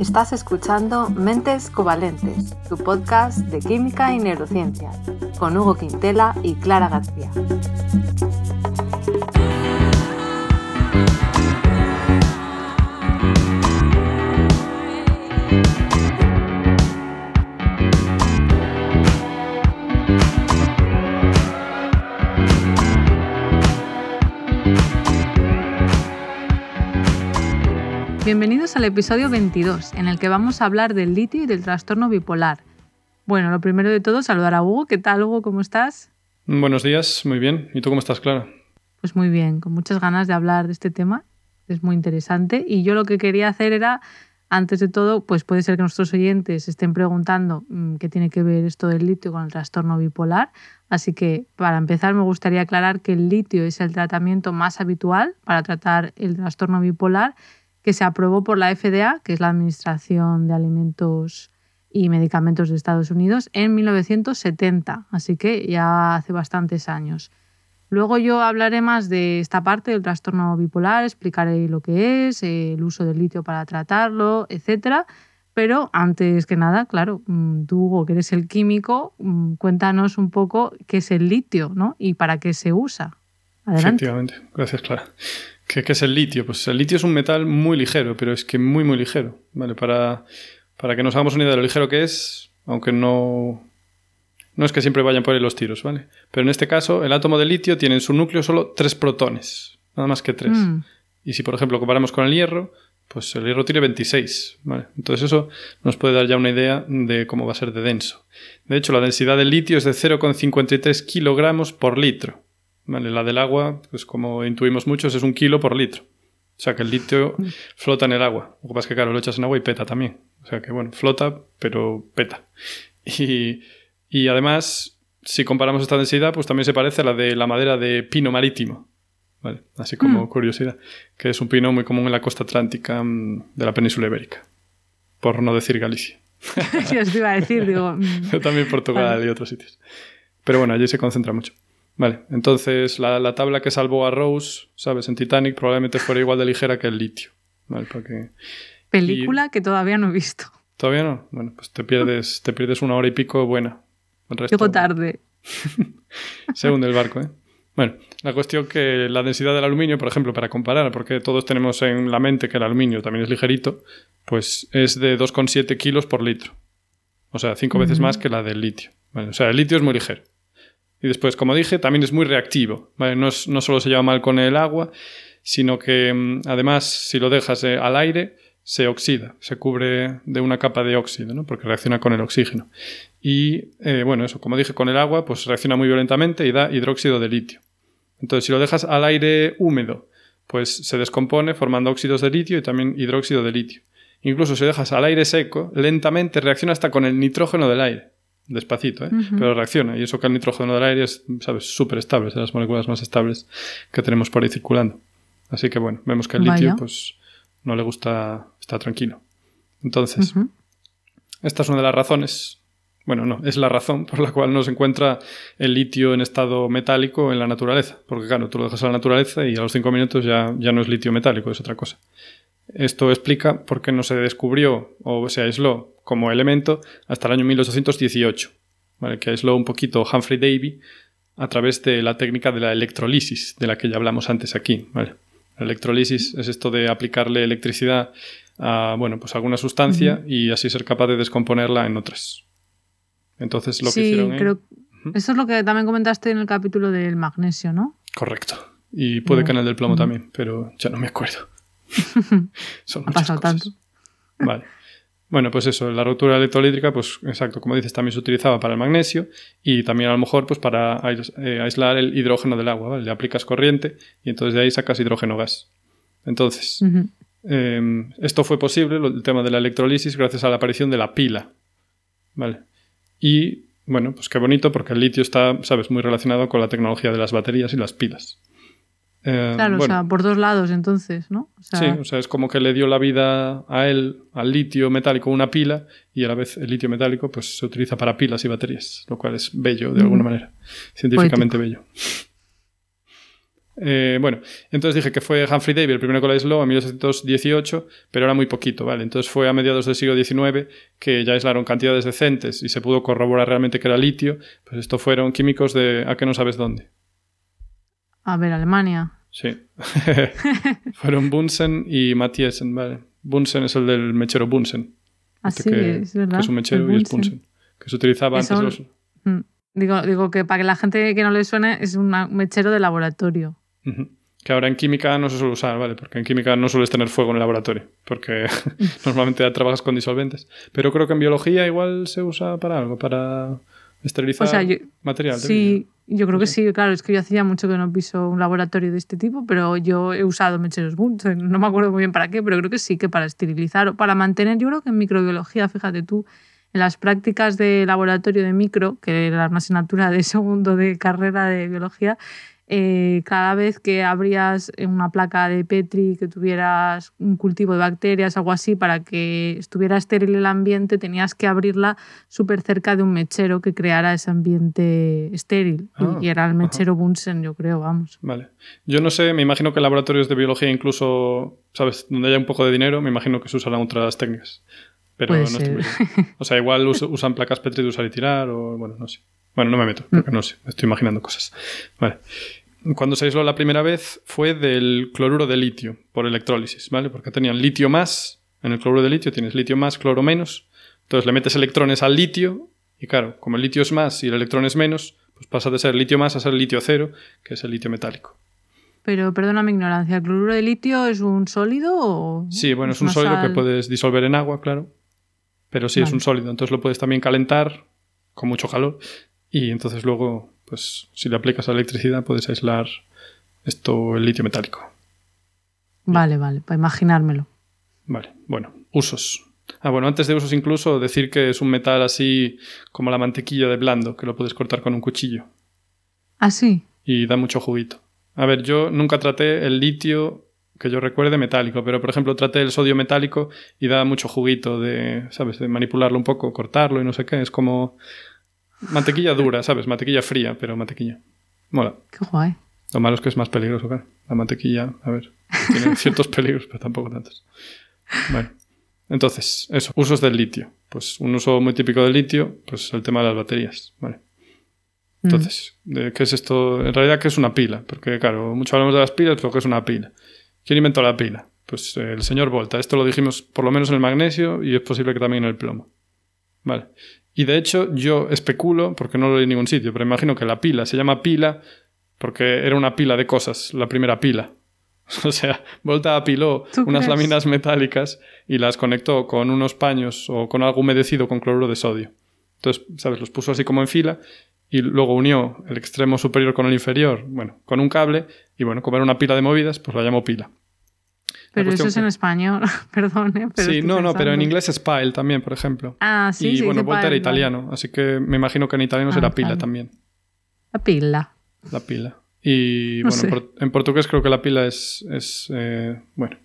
Estás escuchando Mentes Covalentes, tu podcast de química y neurociencia, con Hugo Quintela y Clara García. Bienvenidos al episodio 22, en el que vamos a hablar del litio y del trastorno bipolar. Bueno, lo primero de todo, saludar a Hugo. ¿Qué tal, Hugo? ¿Cómo estás? Buenos días, muy bien. ¿Y tú cómo estás, Clara? Pues muy bien, con muchas ganas de hablar de este tema. Es muy interesante. Y yo lo que quería hacer era, antes de todo, pues puede ser que nuestros oyentes estén preguntando mm, qué tiene que ver esto del litio con el trastorno bipolar. Así que, para empezar, me gustaría aclarar que el litio es el tratamiento más habitual para tratar el trastorno bipolar que se aprobó por la FDA, que es la Administración de Alimentos y Medicamentos de Estados Unidos, en 1970, así que ya hace bastantes años. Luego yo hablaré más de esta parte del trastorno bipolar, explicaré lo que es, el uso del litio para tratarlo, etc. Pero antes que nada, claro, mm, tú, Hugo, que eres el químico, mm, cuéntanos un poco qué es el litio ¿no? y para qué se usa. Adelante. Efectivamente, gracias Clara. ¿Qué, es el litio? Pues el litio es un metal muy ligero, pero es que muy, muy ligero. ¿vale? Para, para que nos hagamos una idea de lo ligero que es, aunque no, no es que siempre vayan por ahí los tiros, ¿vale? Pero en este caso, el átomo de litio tiene en su núcleo solo tres protones, nada más que tres. Mm. Y si, por ejemplo, comparamos con el hierro, pues el hierro tiene 26, ¿vale? Entonces eso nos puede dar ya una idea de cómo va a ser de denso. De hecho, la densidad del litio es de 0,53 kilogramos por litro. La del agua, pues como intuimos muchos, es un kilo por litro. O sea que el litio mm. flota en el agua. Lo que pasa es que, claro, lo echas en agua y peta también. O sea que, bueno, flota, pero peta. Y, y además, si comparamos esta densidad, pues también se parece a la de la madera de pino marítimo. ¿Vale? Así como mm. curiosidad. Que es un pino muy común en la costa atlántica mm, de la península ibérica. Por no decir Galicia. Yo os iba a decir, digo. también Portugal y otros sitios. Pero bueno, allí se concentra mucho. Vale, entonces la, tabla que salvó a Rose, ¿sabes? En Titanic probablemente fuera igual de ligera que el litio. ¿Vale? Porque... Película que todavía no he visto. ¿Todavía no? Bueno, pues te pierdes, te pierdes una hora y pico buena. Llego tarde. Según el barco, ¿eh? Bueno, la cuestión que la densidad del aluminio, por ejemplo, para comparar, porque todos tenemos en la mente que el aluminio también es ligerito, pues es de 2,7 kilos por litro. O sea, cinco veces más que la del litio. o sea, el litio es muy ligero. Y después, como dije, también es muy reactivo. No, solo se lleva mal con el agua, sino que mm, además si lo dejas eh, al aire se oxida, se cubre de una capa de óxido, ¿no? porque reacciona con el oxígeno. Y eh, bueno, eso, como dije, con el agua, pues reacciona muy violentamente y da hidróxido de litio. Entonces, si lo dejas al aire húmedo, pues se descompone formando óxidos de litio y también hidróxido de litio. Incluso si lo dejas al aire seco, lentamente reacciona hasta con el nitrógeno del aire despacito, ¿eh? pero reacciona. Y eso que el nitrógeno del aire es, ¿sabes?, súper estable, es de las moléculas más estables que tenemos por ahí circulando. Así que bueno, vemos que el litio, pues, no le gusta estar tranquilo. Entonces, esta es una de las razones, bueno, no, es la razón por la cual no se encuentra el litio en estado metálico en la naturaleza. Porque claro, tú lo dejas a la naturaleza y a los cinco minutos ya, ya no es litio metálico, es otra cosa. Esto explica por qué no se descubrió o se aisló como elemento hasta el año 1818, ¿vale? que aisló un poquito Humphrey Davy a través de la técnica de la electrolisis, de la que ya hablamos antes aquí. ¿vale? La electrolisis es esto de aplicarle electricidad a bueno, pues alguna sustancia y así ser capaz de descomponerla en otras. Entonces lo que hicieron. Creo... Eso es lo que también comentaste en el capítulo del magnesio, ¿no? Correcto. Y puede que en el del plomo también, pero ya no me acuerdo. Son ha pasado tanto. Vale. Bueno, pues eso, la rotura electrolítrica, pues exacto, como dices, también se utilizaba para el magnesio y también a lo mejor pues para eh, aislar el hidrógeno del agua, ¿vale? Le aplicas corriente y entonces de ahí sacas hidrógeno gas. Entonces, em, esto fue posible, el tema de la electrolisis, gracias a la aparición de la pila, ¿vale? Y, bueno, pues qué bonito porque el litio está, sabes, muy relacionado con la tecnología de las baterías y las pilas. Eh, claro, o sea, por dos lados entonces, ¿no? sí, o sea, es como que le dio la vida a él, al litio metálico, una pila, y a la vez el litio metálico pues se utiliza para pilas y baterías, lo cual es bello de alguna manera, científicamente bello. Eh, bueno, entonces dije que fue Humphrey Davy el primero con la aisló en 1818, pero era muy poquito, ¿vale? Entonces fue a mediados del siglo XIX que ya aislaron cantidades decentes y se pudo corroborar realmente que era litio. Pues esto fueron químicos de... ¿A qué no sabes dónde? A ver, Alemania. Sí. fueron Bunsen y Mathiesen, ¿vale? Bunsen es el del mechero Bunsen. Así que, es, ¿verdad? Que es un mechero y es Bunsen. Que se utilizaba Eso- antes los... Mm. Digo, digo que para que la gente que no le suene es un mechero de laboratorio. Que ahora en química no se suele usar, ¿vale? Porque en química no sueles tener fuego en el laboratorio, porque normalmente ya trabajas con disolventes. Pero creo que en biología igual se usa para algo, para esterilizar O sea, yo- material. de Sí, yo creo que Sí. claro, es que yo hacía mucho que no piso un laboratorio de este tipo, pero yo he usado mecheros Bunsen, no me acuerdo muy bien para qué, pero creo que sí, que para esterilizar o para mantener, yo creo que en microbiología, fíjate tú, en las prácticas de laboratorio de micro, que era una asignatura de segundo de carrera de biología, eh, cada vez que abrías una placa de Petri, que tuvieras un cultivo de bacterias, algo así, para que estuviera estéril el ambiente, tenías que abrirla súper cerca de un mechero que creara ese ambiente estéril. Ah, y era el ajá. mechero Bunsen, yo creo, vamos. Vale. Yo no sé, me imagino que en laboratorios de biología incluso, ¿sabes? Donde haya un poco de dinero, me imagino que se usarán otras técnicas. Pero Puede no estoy. O sea, igual us- usan placas Petri de usar y tirar o, bueno, no sé. Bueno, no me meto, porque no sé, me estoy imaginando cosas. Vale. Cuando se aisló la primera vez fue del cloruro de litio por electrólisis, ¿vale? Porque tenían litio más, en el cloruro de litio tienes litio más, cloro menos. Entonces le metes electrones al litio y claro, como el litio es más y el electrón es menos, pues pasa de ser litio más a ser litio cero, que es el litio metálico. Pero perdona mi ignorancia, ¿el cloruro de litio es un sólido o...? Sí, bueno, es un sólido que puedes disolver en agua, claro. Pero sí, es un sólido. Entonces lo puedes también calentar con mucho calor. Y entonces luego, pues si le aplicas a la electricidad, puedes aislar esto, el litio metálico. Vale, vale, para imaginármelo. Vale, bueno, usos. Ah, bueno, antes de usos incluso decir que es un metal así como la mantequilla de blando, que lo puedes cortar con un cuchillo. ¿Ah, sí? y da mucho juguito. A ver, yo nunca traté el litio que yo recuerde metálico, pero por ejemplo traté el sodio metálico y da mucho juguito de, ¿sabes? De manipularlo un poco, cortarlo y no sé qué. Es como mantequilla dura, ¿sabes? Mantequilla fría, pero mantequilla. Mola. Qué guay. Lo malo es que es más peligroso, claro. La mantequilla, a ver, tiene ciertos peligros, pero tampoco tantos. Bueno, entonces, eso, usos del litio. Pues un uso muy típico del litio, pues el tema de las baterías, ¿vale? Mm. Entonces, ¿de ¿qué es esto? En realidad, ¿qué es una pila? Porque, claro, mucho hablamos de las pilas, pero ¿qué es una pila? ¿Quién inventó la pila? Pues eh, el señor Volta. Esto lo dijimos por lo menos en el magnesio y es posible que también en el plomo. Vale. Y de hecho, yo especulo, porque no lo leí en ningún sitio, pero imagino que la pila se llama pila porque era una pila de cosas, la primera pila. O sea, Volta apiló ¿Tú unas crees? láminas metálicas y las conectó con unos paños o con algo humedecido con cloruro de sodio. Entonces, ¿sabes? Los puso así como en fila y luego unió el extremo superior con el inferior, bueno, con un cable y bueno, como era una pila de movidas, pues la llamó pila. Pero eso es en español, perdón, ¿eh? Pero sí, no, no, pero en inglés es pile también, por ejemplo. Ah, sí, y se bueno, Volta era italiano, así que me imagino que en italiano Ah, será pila vale. también. La pila. la pila. Y No bueno, sé. en portugués creo que la pila es, es eh, bueno.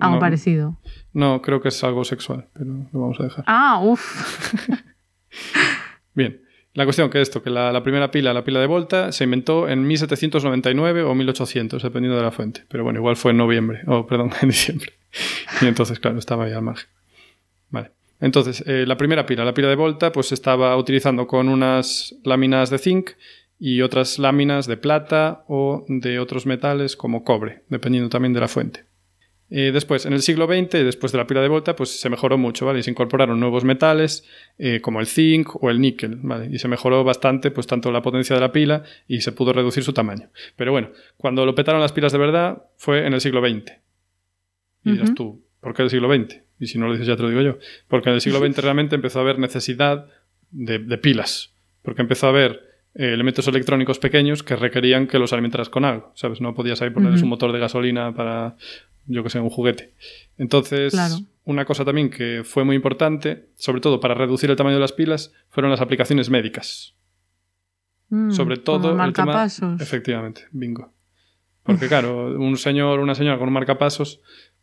Algo no, parecido. No, creo que es algo sexual, pero lo vamos a dejar. Ah, uff. Bien. La cuestión que esto, que la, primera pila, la pila de Volta, se inventó en 1799 o 1800, dependiendo de la fuente. Pero bueno, igual fue en noviembre, o perdón, en diciembre. Y entonces, claro, estaba ahí al margen. Vale. Entonces, eh, la primera pila, la pila de Volta, pues estaba utilizando con unas láminas de zinc y otras láminas de plata o de otros metales como cobre, dependiendo también de la fuente. Eh, después, en el siglo XX, después de la pila de Volta, pues se mejoró mucho, ¿vale? Y se incorporaron nuevos metales, eh, como el zinc o el níquel, ¿vale? Y se mejoró bastante, pues tanto la potencia de la pila y se pudo reducir su tamaño. Pero bueno, cuando lo petaron las pilas de verdad fue en el siglo XX. Y dirás tú, ¿por qué el siglo XX? Y si no lo dices ya te lo digo yo. Porque en el siglo XX realmente empezó a haber necesidad de, de pilas. Porque empezó a haber eh, elementos electrónicos pequeños que requerían que los alimentaras con algo, ¿sabes? No podías ahí ponerles un motor de gasolina para, yo que sé, un juguete. Entonces, Claro. una cosa también que fue muy importante, sobre todo para reducir el tamaño de las pilas, fueron las aplicaciones médicas. Mm, Sobre todo como el tema- marcapasos. Efectivamente, bingo. Porque claro, un señor o una señora con un marcapasos,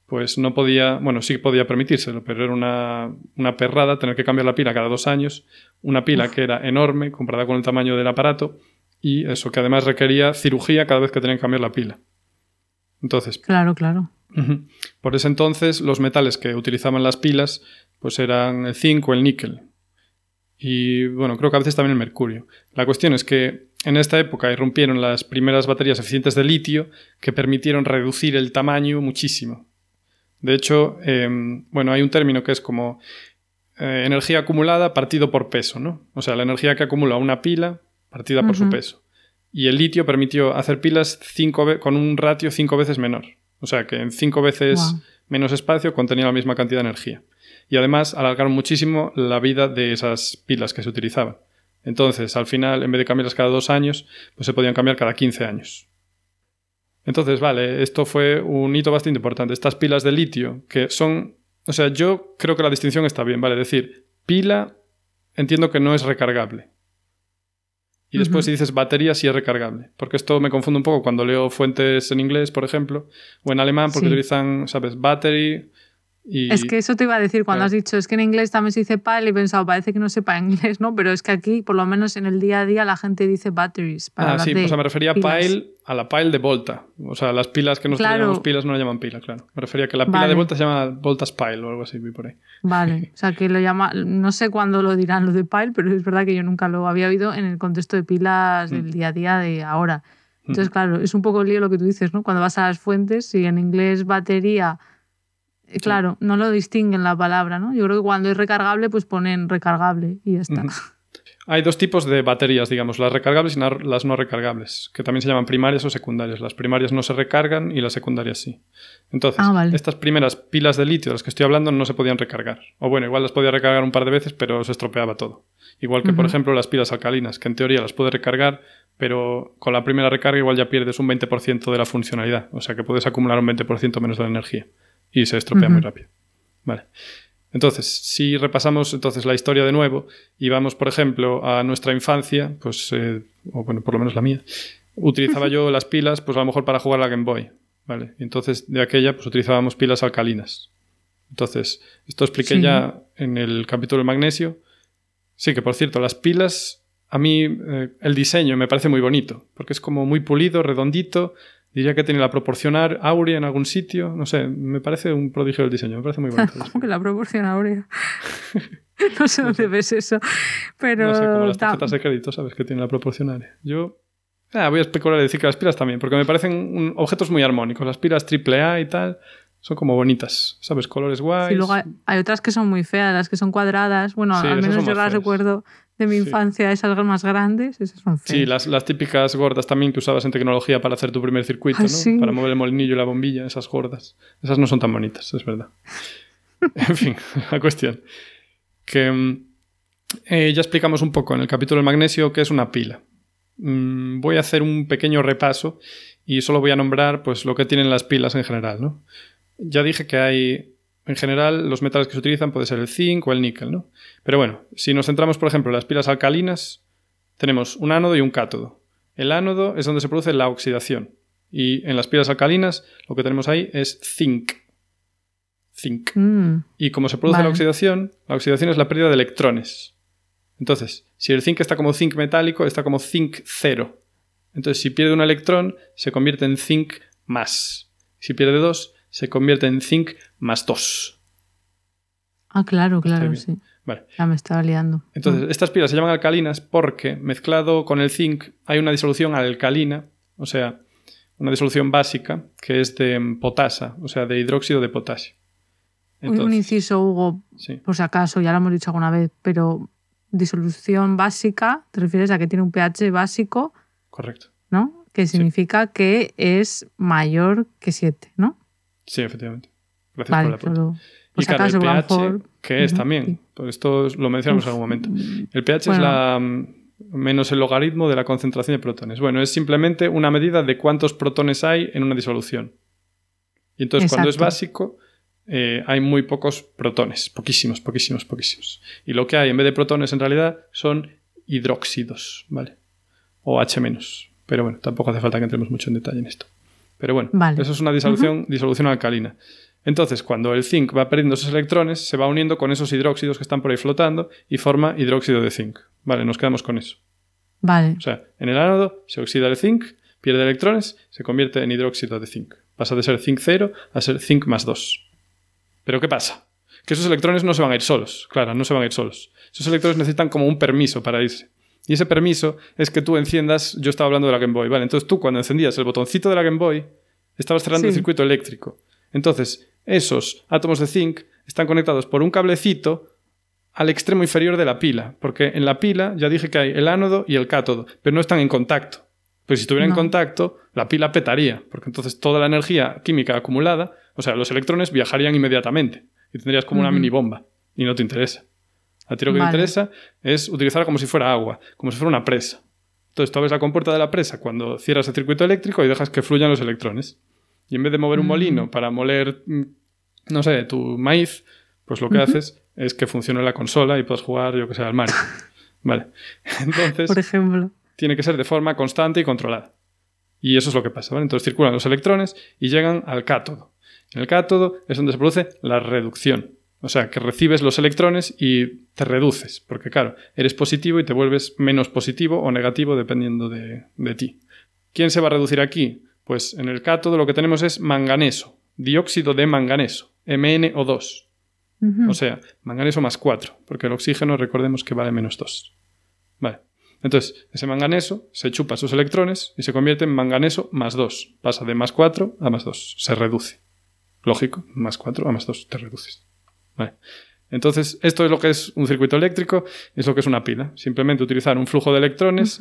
pues no podía, bueno, sí podía permitírselo, pero era una, una perrada tener que cambiar la pila cada dos años, una pila que era enorme comparada con el tamaño del aparato y eso, que además requería cirugía cada vez que tenían que cambiar la pila. Entonces. Claro, claro. Por ese entonces, los metales que utilizaban las pilas, pues eran el zinc o el níquel. Y bueno, creo que a veces también el mercurio. La cuestión es que en esta época irrumpieron las primeras baterías eficientes de litio que permitieron reducir el tamaño muchísimo. De hecho, em, bueno, hay un término que es como eh, energía acumulada partido por peso, ¿no? O sea, la energía que acumula una pila partida por su peso. Y el litio permitió hacer pilas cinco con un ratio cinco veces menor. O sea, que en cinco veces menos espacio contenía la misma cantidad de energía. Y además alargaron muchísimo la vida de esas pilas que se utilizaban. Entonces, al final, en vez de cambiarlas cada dos años, pues se podían cambiar cada 15 años. Entonces, vale, esto fue un hito bastante importante. Estas pilas de litio, que son. O sea, yo creo que la distinción está bien, ¿vale? Es decir, pila entiendo que no es recargable. Y después si dices batería sí es recargable. Porque esto me confunde un poco cuando leo fuentes en inglés, por ejemplo, o en alemán porque utilizan, ¿sabes? Battery, es que eso te iba a decir cuando has dicho, es que en inglés también se dice pile y he pensado, parece que no sepa inglés, ¿no? Pero es que aquí, por lo menos en el día a día, la gente dice batteries. Para ah, sí, o sea, me refería a pile, a la pile de volta. O sea, las pilas que nosotros llamamos pilas no la llaman pila, claro. Me refería a que la pila de volta se llama voltas pile o algo así, por ahí. Vale, o sea, que lo llama, no sé cuándo lo dirán lo de pile, pero es verdad que yo nunca lo había oído en el contexto de pilas del mm. día a día de ahora. Entonces, mm. claro, es un poco el lío lo que tú dices, ¿no? Cuando vas a las fuentes, si en inglés batería Claro, no lo distinguen la palabra, ¿no? Yo creo que cuando es recargable, pues ponen recargable y ya está. Hay dos tipos de baterías, digamos, las recargables y las no recargables, que también se llaman primarias o secundarias. Las primarias no se recargan y las secundarias sí. Entonces, ah, estas primeras pilas de litio de las que estoy hablando no se podían recargar. O bueno, igual las podía recargar un par de veces, pero se estropeaba todo. Igual que, por ejemplo, las pilas alcalinas, que en teoría las puedes recargar, pero con la primera recarga igual ya pierdes un 20% de la funcionalidad. O sea que puedes acumular un 20% menos de la energía y se estropea muy rápido. Vale. Entonces, si repasamos entonces la historia de nuevo y vamos, por ejemplo, a nuestra infancia, pues, eh, o bueno, por lo menos la mía, utilizaba yo las pilas, pues a lo mejor para jugar a la Game Boy, ¿vale? Y entonces de aquella, pues utilizábamos pilas alcalinas. Entonces, esto expliqué ya en el capítulo del magnesio. Sí, que por cierto, las pilas, a mí eh, el diseño me parece muy bonito, porque es como muy pulido, redondito, Diría que tiene la proporción áurea en algún sitio. No sé, me parece un prodigio del diseño. Me parece muy bonito. ¿Cómo que la proporción áurea? no sé dónde ves eso. Pero. No sé, como las tarjetas de crédito, ¿sabes? Que tiene la proporción áurea. Yo. Ah, voy a especular y decir que las pilas también, porque me parecen objetos muy armónicos. Las pilas AAA y tal son como bonitas, ¿sabes? Colores guays. Y luego hay, otras que son muy feas, las que son cuadradas. Bueno, al menos yo las recuerdo de mi infancia, esas más grandes, esas son feas. Sí, las, las, típicas gordas también que usabas en tecnología para hacer tu primer circuito, ¿no? Para mover el molinillo y la bombilla, esas gordas. Esas no son tan bonitas, es verdad. en fin, la cuestión. Que mm, eh, ya explicamos un poco en el capítulo del magnesio qué es una pila. Mm, voy a hacer un pequeño repaso y solo voy a nombrar pues, lo que tienen las pilas en general, ¿no? Ya dije que hay en general, los metales que se utilizan puede ser el zinc o el níquel, ¿no? Pero bueno, si nos centramos, por ejemplo, en las pilas alcalinas, tenemos un ánodo y un cátodo. El ánodo es donde se produce la oxidación. Y en las pilas alcalinas, lo que tenemos ahí es zinc. Zinc. Mm. y como se produce la oxidación, la oxidación es la pérdida de electrones. Entonces, si el zinc está como zinc metálico, está como zinc cero. Entonces, si pierde un electrón, se convierte en zinc más. Si pierde dos, se convierte en zinc más 2. Ah, claro, claro, sí. Vale. Ya me estaba liando. Entonces, mm. estas pilas se llaman alcalinas porque mezclado con el zinc hay una disolución alcalina, o sea, una disolución básica que es de potasa, o sea, de hidróxido de potasio. un inciso, Hugo, por si acaso, ya lo hemos dicho alguna vez, pero disolución básica, te refieres a que tiene un pH básico. Correcto. ¿No? Que significa que es mayor que 7, ¿no? Sí, efectivamente. Gracias por la pregunta. y claro, el pH, que es también, pues esto lo mencionamos en algún momento. El pH es la mm, menos el logaritmo de la concentración de protones. Bueno, es simplemente una medida de cuántos protones hay en una disolución. Y entonces cuando es básico, eh, hay muy pocos protones, poquísimos, poquísimos, poquísimos. Y lo que hay en vez de protones en realidad son hidróxidos, ¿vale? O H-. Pero bueno, tampoco hace falta que entremos mucho en detalle en esto. Pero bueno, eso es una disolución, disolución alcalina. Entonces, cuando el zinc va perdiendo esos electrones, se va uniendo con esos hidróxidos que están por ahí flotando y forma hidróxido de zinc. Vale, nos quedamos con eso. Vale. O sea, en el ánodo se oxida el zinc, pierde electrones, se convierte en hidróxido de zinc. Pasa de ser zinc 0 a ser zinc más 2. Pero ¿qué pasa? Que esos electrones no se van a ir solos. Claro, no se van a ir solos. Esos electrones necesitan como un permiso para irse. Y ese permiso es que tú enciendas, yo estaba hablando de la Game Boy, ¿vale? Entonces tú cuando encendías el botoncito de la Game Boy, estabas cerrando el circuito eléctrico. Entonces, esos átomos de zinc están conectados por un cablecito al extremo inferior de la pila, porque en la pila ya dije que hay el ánodo y el cátodo, pero no están en contacto. Pues si estuvieran No. en contacto, la pila petaría, porque entonces toda la energía química acumulada, o sea, los electrones viajarían inmediatamente y tendrías como una mini bomba y no te interesa. A ti lo que te interesa es utilizarla como si fuera agua, como si fuera una presa. Entonces tú abres la compuerta de la presa cuando cierras el circuito eléctrico y dejas que fluyan los electrones. Y en vez de mover un Mm. molino para moler, mm, no sé, tu maíz, pues lo que haces es que funcione la consola y puedas jugar, yo que sé, al Mario. Vale. Entonces, Por ejemplo. tiene que ser de forma constante y controlada. Y eso es lo que pasa, ¿vale? Entonces circulan los electrones y llegan al cátodo. En el cátodo es donde se produce la reducción. O sea, que recibes los electrones y te reduces. Porque, claro, eres positivo y te vuelves menos positivo o negativo dependiendo de, de ti. ¿Quién se va a reducir aquí? Pues en el cátodo lo que tenemos es manganeso, dióxido de manganeso, MnO2. Ujú. O sea, manganeso más 4, porque el oxígeno recordemos que vale menos 2. Vale. Entonces, ese manganeso se chupa sus electrones y se convierte en manganeso más 2. Pasa de más 4 a más 2. Se reduce. Lógico, más 4 a más 2 te reduces. Vale. Entonces, esto es lo que es un circuito eléctrico, es lo que es una pila. Simplemente utilizar un flujo de electrones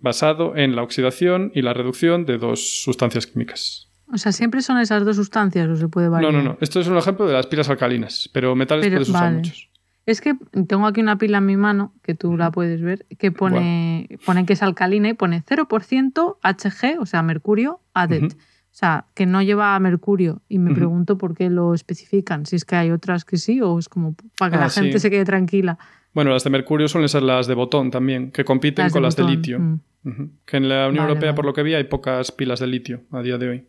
basado en la oxidación y la reducción de dos sustancias químicas. O sea, siempre son esas dos sustancias o se puede variar. No, no, no. Esto es un ejemplo de las pilas alcalinas, pero metales Pero, puedes usar vale. muchos. Es que tengo aquí una pila en mi mano, que tú la puedes ver, que pone, pone que es alcalina y pone 0% Hg, o sea, mercurio. Ujú. O sea, que no lleva mercurio. Y me pregunto por qué lo especifican. Si es que hay otras que sí o es como para que Ah, la gente se quede tranquila. Bueno, las de mercurio suelen ser las de botón también, que compiten Las de con las de litio. mm. Que en la Unión Vale, Europea, vale. por lo que vi, hay pocas pilas de litio a día de hoy.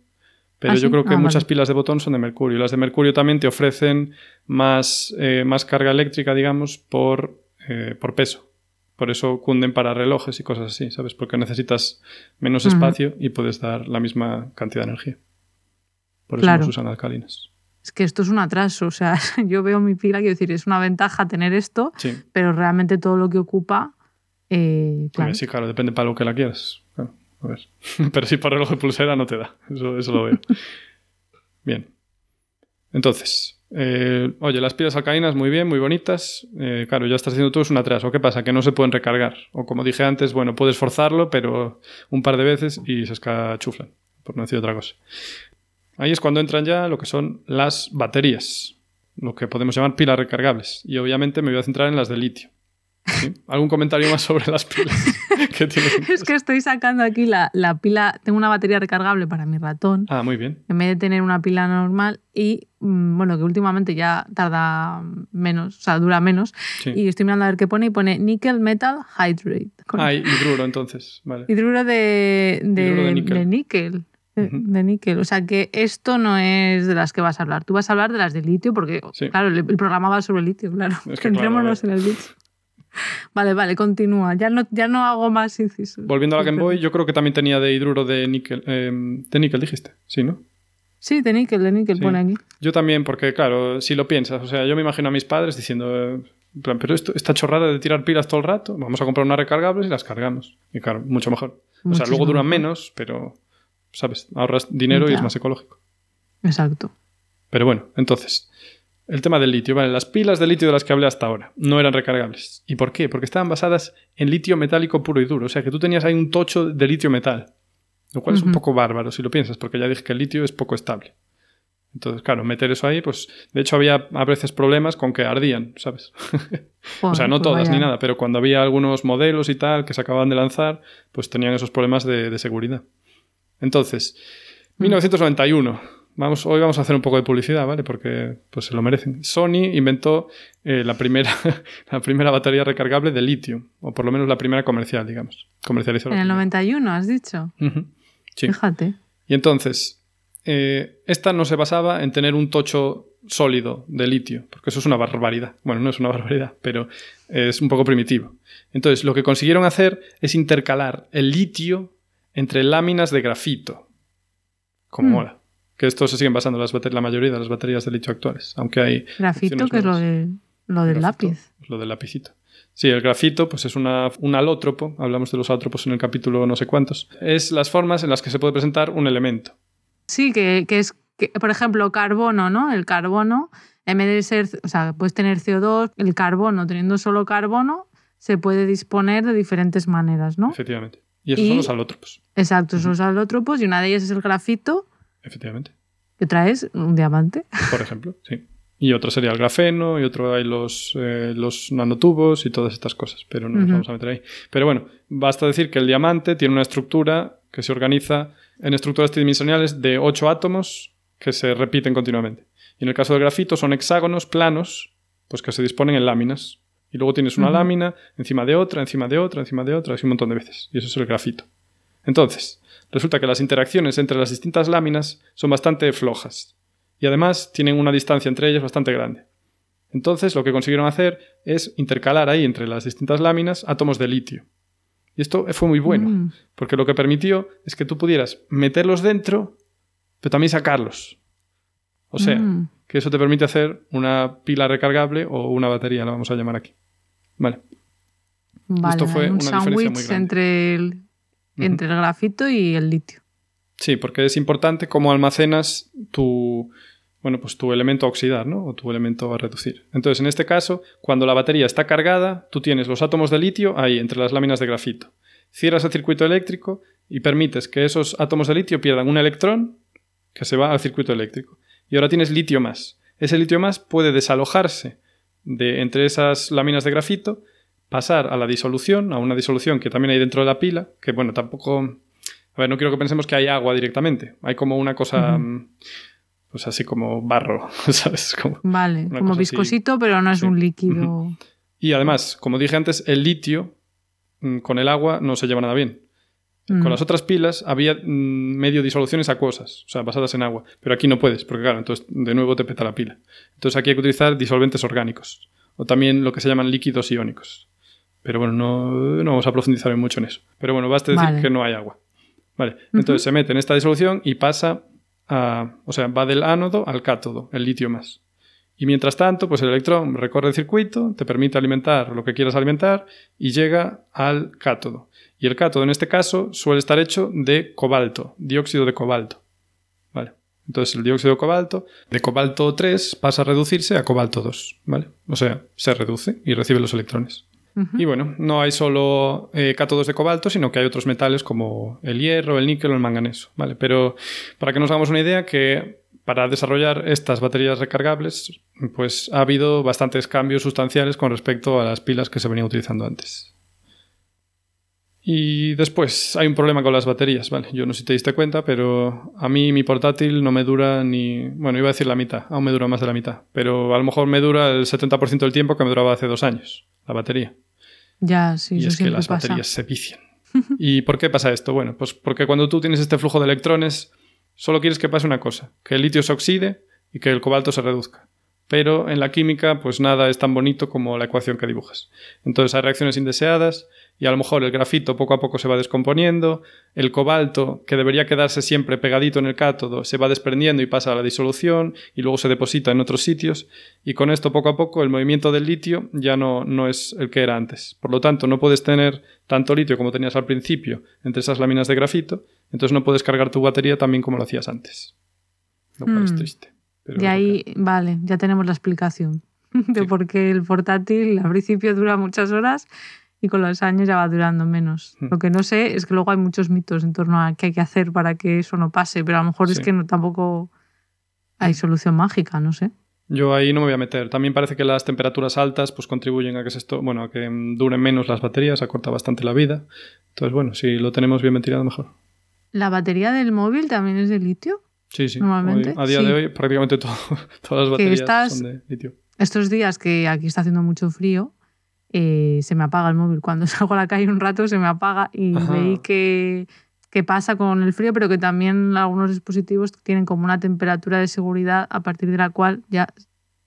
Pero ¿Ah, yo sí? creo que Ah, muchas vale. pilas de botón son de mercurio. Las de mercurio también te ofrecen más, eh, más carga eléctrica, digamos, por, eh, por peso. Por eso cunden para relojes y cosas así, ¿sabes? Porque necesitas menos espacio y puedes dar la misma cantidad de energía. Por eso Claro. nos usan alcalinas. Es que esto es un atraso. O sea, yo veo mi pila, quiero decir, es una ventaja tener esto, Sí, pero realmente todo lo que ocupa. eh, claro. Sí, claro, depende para lo que la quieras. Claro, a ver. Pero si para reloj de pulsera no te da. Eso, eso lo veo. bien. Entonces, eh, oye, las pilas alcalinas muy bien, muy bonitas. Eh, claro, ya estás haciendo todo es un atraso. ¿Qué pasa? Que no se pueden recargar. O como dije antes, bueno, puedes forzarlo, pero un par de veces y se escachuflan, por no decir otra cosa. Ahí es cuando entran ya lo que son las baterías, lo que podemos llamar pilas recargables. Y obviamente me voy a centrar en las de litio. ¿Sí? ¿Algún comentario más sobre las pilas que tienes? en Es que estoy sacando aquí la, la pila. Tengo una batería recargable para mi ratón. Ah, muy bien. en vez de tener una pila normal y mm, bueno, que últimamente ya tarda menos, o sea, dura menos. Sí. Y estoy mirando a ver qué pone y pone nickel metal hydrate. Con Ah, hidruro, entonces. Vale. hidruro de, de, Hidruro de níquel. de níquel. de-. O sea que esto no es de las que vas a hablar. Tú vas a hablar de las de litio, porque, Sí. claro, el, programa va sobre litio, claro. Es que, claro, Centrémonos a en el litio. Vale, vale, continúa. Ya no, ya no hago más incisos. Volviendo a la Game Boy, yo creo que también tenía de hidruro de níquel. eh, de níquel, dijiste. Sí, ¿no? Sí, de níquel, de níquel Sí. pone aquí. Yo también, porque claro, si lo piensas, o sea, yo me imagino a mis padres diciendo, eh, en plan, pero esto, esta chorrada de tirar pilas todo el rato, vamos a comprar unas recargables y las cargamos. Y claro, mucho mejor. o sea, luego duran mejor. menos, pero, ¿sabes? Ahorras dinero y es más ecológico. Exacto. Pero bueno, entonces, el tema del litio, vale, las pilas de litio de las que hablé hasta ahora no eran recargables. ¿Y por qué? Porque estaban basadas en litio metálico puro y duro, o sea que tú tenías ahí un tocho de litio metal, lo cual es un poco bárbaro si lo piensas, porque ya dije que el litio es poco estable. Entonces, claro, meter eso ahí, pues de hecho había a veces problemas con que ardían, ¿sabes? o sea, no pues todas ni nada, pero cuando había algunos modelos y tal que se acababan de lanzar, pues tenían esos problemas de, de seguridad. Entonces, Mm. 1991. Vamos, hoy vamos a hacer un poco de publicidad, ¿vale? Porque pues, se lo merecen. Sony inventó eh, la, primera, la primera batería recargable de litio, o por lo menos la primera comercial, digamos. Comercializó En el primera. 91, has dicho. Sí. Fíjate. Y entonces, eh, esta no se basaba en tener un tocho sólido de litio, porque eso es una barbaridad. Bueno, no es una barbaridad, pero es un poco primitivo. Entonces, lo que consiguieron hacer es intercalar el litio entre láminas de grafito. Como Mm. mola. Que esto se siguen basando las bate- la mayoría de las baterías de litio actuales, aunque hay Grafito, que es lo, de, lo del Grafito, lápiz. Lo del lapicito. Sí, el grafito pues es una, un alótropo, hablamos de los alótropos en el capítulo no sé cuántos, es las formas en las que se puede presentar un elemento. Sí, que, que es, que, por ejemplo, carbono, ¿no? El carbono, en vez de ser, o sea, puedes tener CO2, el carbono, teniendo solo carbono, se puede disponer de diferentes maneras, ¿no? Efectivamente. Y esos Y- son los alótropos, Exacto, esos son alótropos y una de ellas es el grafito, efectivamente. que traes un diamante. Por ejemplo, sí. Y otro sería el grafeno, y otro hay los, eh, los nanotubos y todas estas cosas, pero no nos Ujú. vamos a meter ahí. Pero bueno, basta decir que el diamante tiene una estructura que se organiza en estructuras tridimensionales de ocho átomos que se repiten continuamente. Y en el caso del grafito son hexágonos planos, pues que se disponen en láminas. Y luego tienes una lámina encima de otra, encima de otra, encima de otra, así un montón de veces. Y eso es el grafito. Entonces, resulta que las interacciones entre las distintas láminas son bastante flojas y además tienen una distancia entre ellas bastante grande. Entonces, lo que consiguieron hacer es intercalar ahí entre las distintas láminas átomos de litio. Y esto fue muy bueno, Mm. porque lo que permitió es que tú pudieras meterlos dentro, pero también sacarlos. O sea, Mm. que eso te permite hacer una pila recargable o una batería, la vamos a llamar aquí. Vale. Vale, Esto fue un una diferencia muy grande. entre el, Entre el grafito y el litio. Sí, porque es importante cómo almacenas tu, bueno, pues tu elemento a oxidar, ¿no? O tu elemento a reducir. Entonces, en este caso, cuando la batería está cargada, tú tienes los átomos de litio ahí, entre las láminas de grafito. Cierras el circuito eléctrico y permites que esos átomos de litio pierdan un electrón que se va al circuito eléctrico. Y ahora tienes litio más. Ese litio más puede desalojarse de entre esas láminas de grafito, pasar a la disolución, a una disolución que también hay dentro de la pila, que bueno, tampoco a ver, no quiero que pensemos que hay agua directamente. Hay como una cosa, mm, pues así como barro, ¿sabes? Como- Vale, como así. viscosito, pero no es Sí. un líquido. Y además, como dije antes, el litio mm, con el agua no se lleva nada bien. Mm. Con las otras pilas había mm, medio disoluciones acuosas, o sea, basadas en agua. Pero aquí no puedes, porque claro, entonces de nuevo te peta la pila. Entonces aquí hay que utilizar disolventes orgánicos, o también lo que se llaman líquidos iónicos. Pero bueno, no, no vamos a profundizar mucho en eso. Pero bueno, basta decir Vale. que no hay agua. Vale, entonces se mete en esta disolución y pasa a, o sea, va del ánodo al cátodo, el litio más. Y mientras tanto, pues el electrón recorre el circuito, te permite alimentar lo que quieras alimentar y llega al cátodo. Y el cátodo en este caso suele estar hecho de cobalto, dióxido de cobalto. ¿Vale? Entonces el dióxido de cobalto, de cobalto 3 pasa a reducirse a cobalto 2. ¿Vale? O sea, se reduce y recibe los electrones. Y bueno, no hay solo eh, cátodos de cobalto, sino que hay otros metales como el hierro, el níquel o el manganeso. ¿vale? Pero para que nos hagamos una idea, que para desarrollar estas baterías recargables, pues ha habido bastantes cambios sustanciales con respecto a las pilas que se venían utilizando antes. Y después hay un problema con las baterías, ¿vale? Yo no sé si te diste cuenta, pero a mí mi portátil no me dura ni... Bueno, iba a decir la mitad, aún me dura más de la mitad, pero a lo mejor me dura el 70% del tiempo que me duraba hace dos años, la batería Ya, sí, y eso es que las pasa. baterías se vician. ¿Y por qué pasa esto? Bueno, pues porque cuando tú tienes este flujo de electrones, solo quieres que pase una cosa, que el litio se oxide y que el cobalto se reduzca. Pero en la química, pues nada es tan bonito como la ecuación que dibujas. Entonces hay reacciones indeseadas y a lo mejor el grafito poco a poco se va descomponiendo, el cobalto, que debería quedarse siempre pegadito en el cátodo, se va desprendiendo y pasa a la disolución y luego se deposita en otros sitios y con esto poco a poco el movimiento del litio ya no, no es el que era antes. Por lo tanto, no puedes tener tanto litio como tenías al principio entre esas láminas de grafito, entonces no puedes cargar tu batería también como lo hacías antes. Lo cual es Mm. triste. pero que ahí, vale, ya tenemos la explicación de Sí. por qué el portátil al principio dura muchas horas y con los años ya va durando menos. Mm. Lo que no sé es que luego hay muchos mitos en torno a qué hay que hacer para que eso no pase, pero a lo mejor es que no, tampoco hay solución mágica, no sé. Yo ahí no me voy a meter. También parece que las temperaturas altas pues contribuyen a que se esto, bueno, a que duren menos las baterías, acorta bastante la vida. Entonces, bueno, si lo tenemos bien ventilado mejor. ¿La batería del móvil también es de litio? Sí, sí. Normalmente, Hoy- a día sí. de hoy prácticamente todo- todas las baterías son de litio. Estos días que aquí está haciendo mucho frío, eh, se me apaga el móvil. Cuando salgo a la calle un rato se me apaga y Ajá. leí que que pasa con el frío, pero que también algunos dispositivos tienen como una temperatura de seguridad a partir de la cual ya,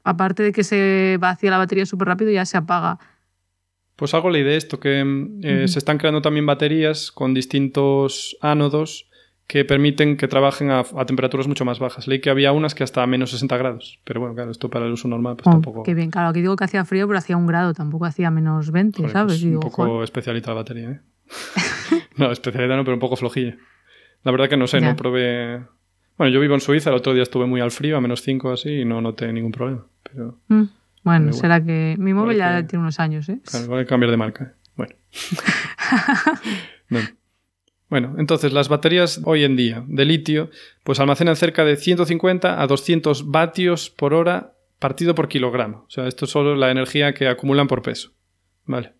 aparte de que se vacía la batería súper rápido, ya se apaga. Pues hago la idea de esto, que eh, se están creando también baterías con distintos ánodos que permiten que trabajen a, temperaturas mucho más bajas. Leí que había unas que hasta menos 60 grados, pero bueno, claro, esto para el uso normal pues oh, tampoco... Qué bien, claro, aquí digo que hacía frío, pero hacía un grado, tampoco hacía menos 20, ¿sabes? Pues un poco especialita la batería, ¿eh? no, especialidad no, pero un poco flojilla. La verdad que no sé, no probé. Bueno, yo vivo en Suiza, el otro día estuve muy al frío, a menos 5 así, y no noté ningún problema. Pero... Mm, bueno, será que. Mi móvil ya tiene unos años, ¿eh? Claro, voy a cambiar de marca. ¿eh? Bueno. Bueno, entonces las baterías hoy en día de litio pues almacenan cerca de 150 a 200 vatios por hora partido por kilogramo. O sea, esto es solo la energía que acumulan por peso. Vale.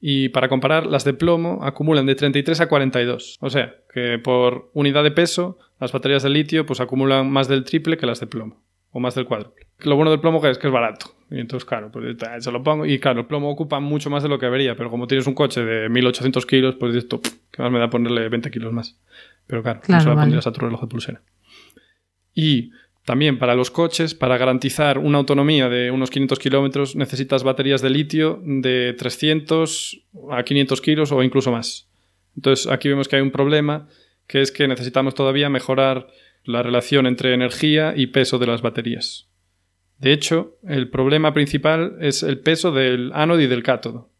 Y para comparar, las de plomo acumulan de 33 a 42. O sea, que por unidad de peso, las baterías de litio pues acumulan más del triple que las de plomo. O más del cuádruple. Lo bueno del plomo es que es barato. Y entonces, claro, pues se lo pongo. Y claro, el plomo ocupa mucho más de lo que debería. Pero como tienes un coche de 1800 kilos, pues esto, ¿qué más me da ponerle 20 kilos más? Pero claro, no se lo pondrías a tu reloj de pulsera. Y también para los coches, para garantizar una autonomía de unos 500 kilómetros, necesitas baterías de litio de 300 a 500 kilos o incluso más. Entonces aquí vemos que hay un problema, que es que necesitamos todavía mejorar la relación entre energía y peso de las baterías. De hecho, el problema principal es el peso del ánodo y del cátodo.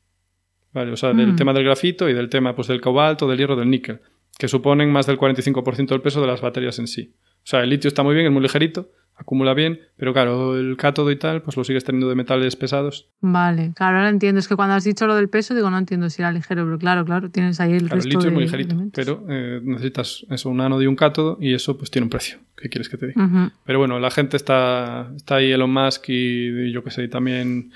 Vale, o sea, del mm. tema del grafito y del tema pues, del cobalto, del hierro, del níquel, que suponen más del 45% del peso de las baterías en sí. O sea, el litio está muy bien, es muy ligerito, acumula bien, pero claro, el cátodo y tal, pues lo sigues teniendo de metales pesados. Vale, claro, ahora entiendo. Es que cuando has dicho lo del peso, digo, no entiendo si era ligero, pero claro, claro, tienes ahí el claro, El litio es muy ligerito, pero eh, necesitas eso, un ánodo y un cátodo, y eso pues tiene un precio. ¿Qué quieres que te diga? Pero bueno, la gente está, está ahí, Elon Musk y, yo qué sé, y también.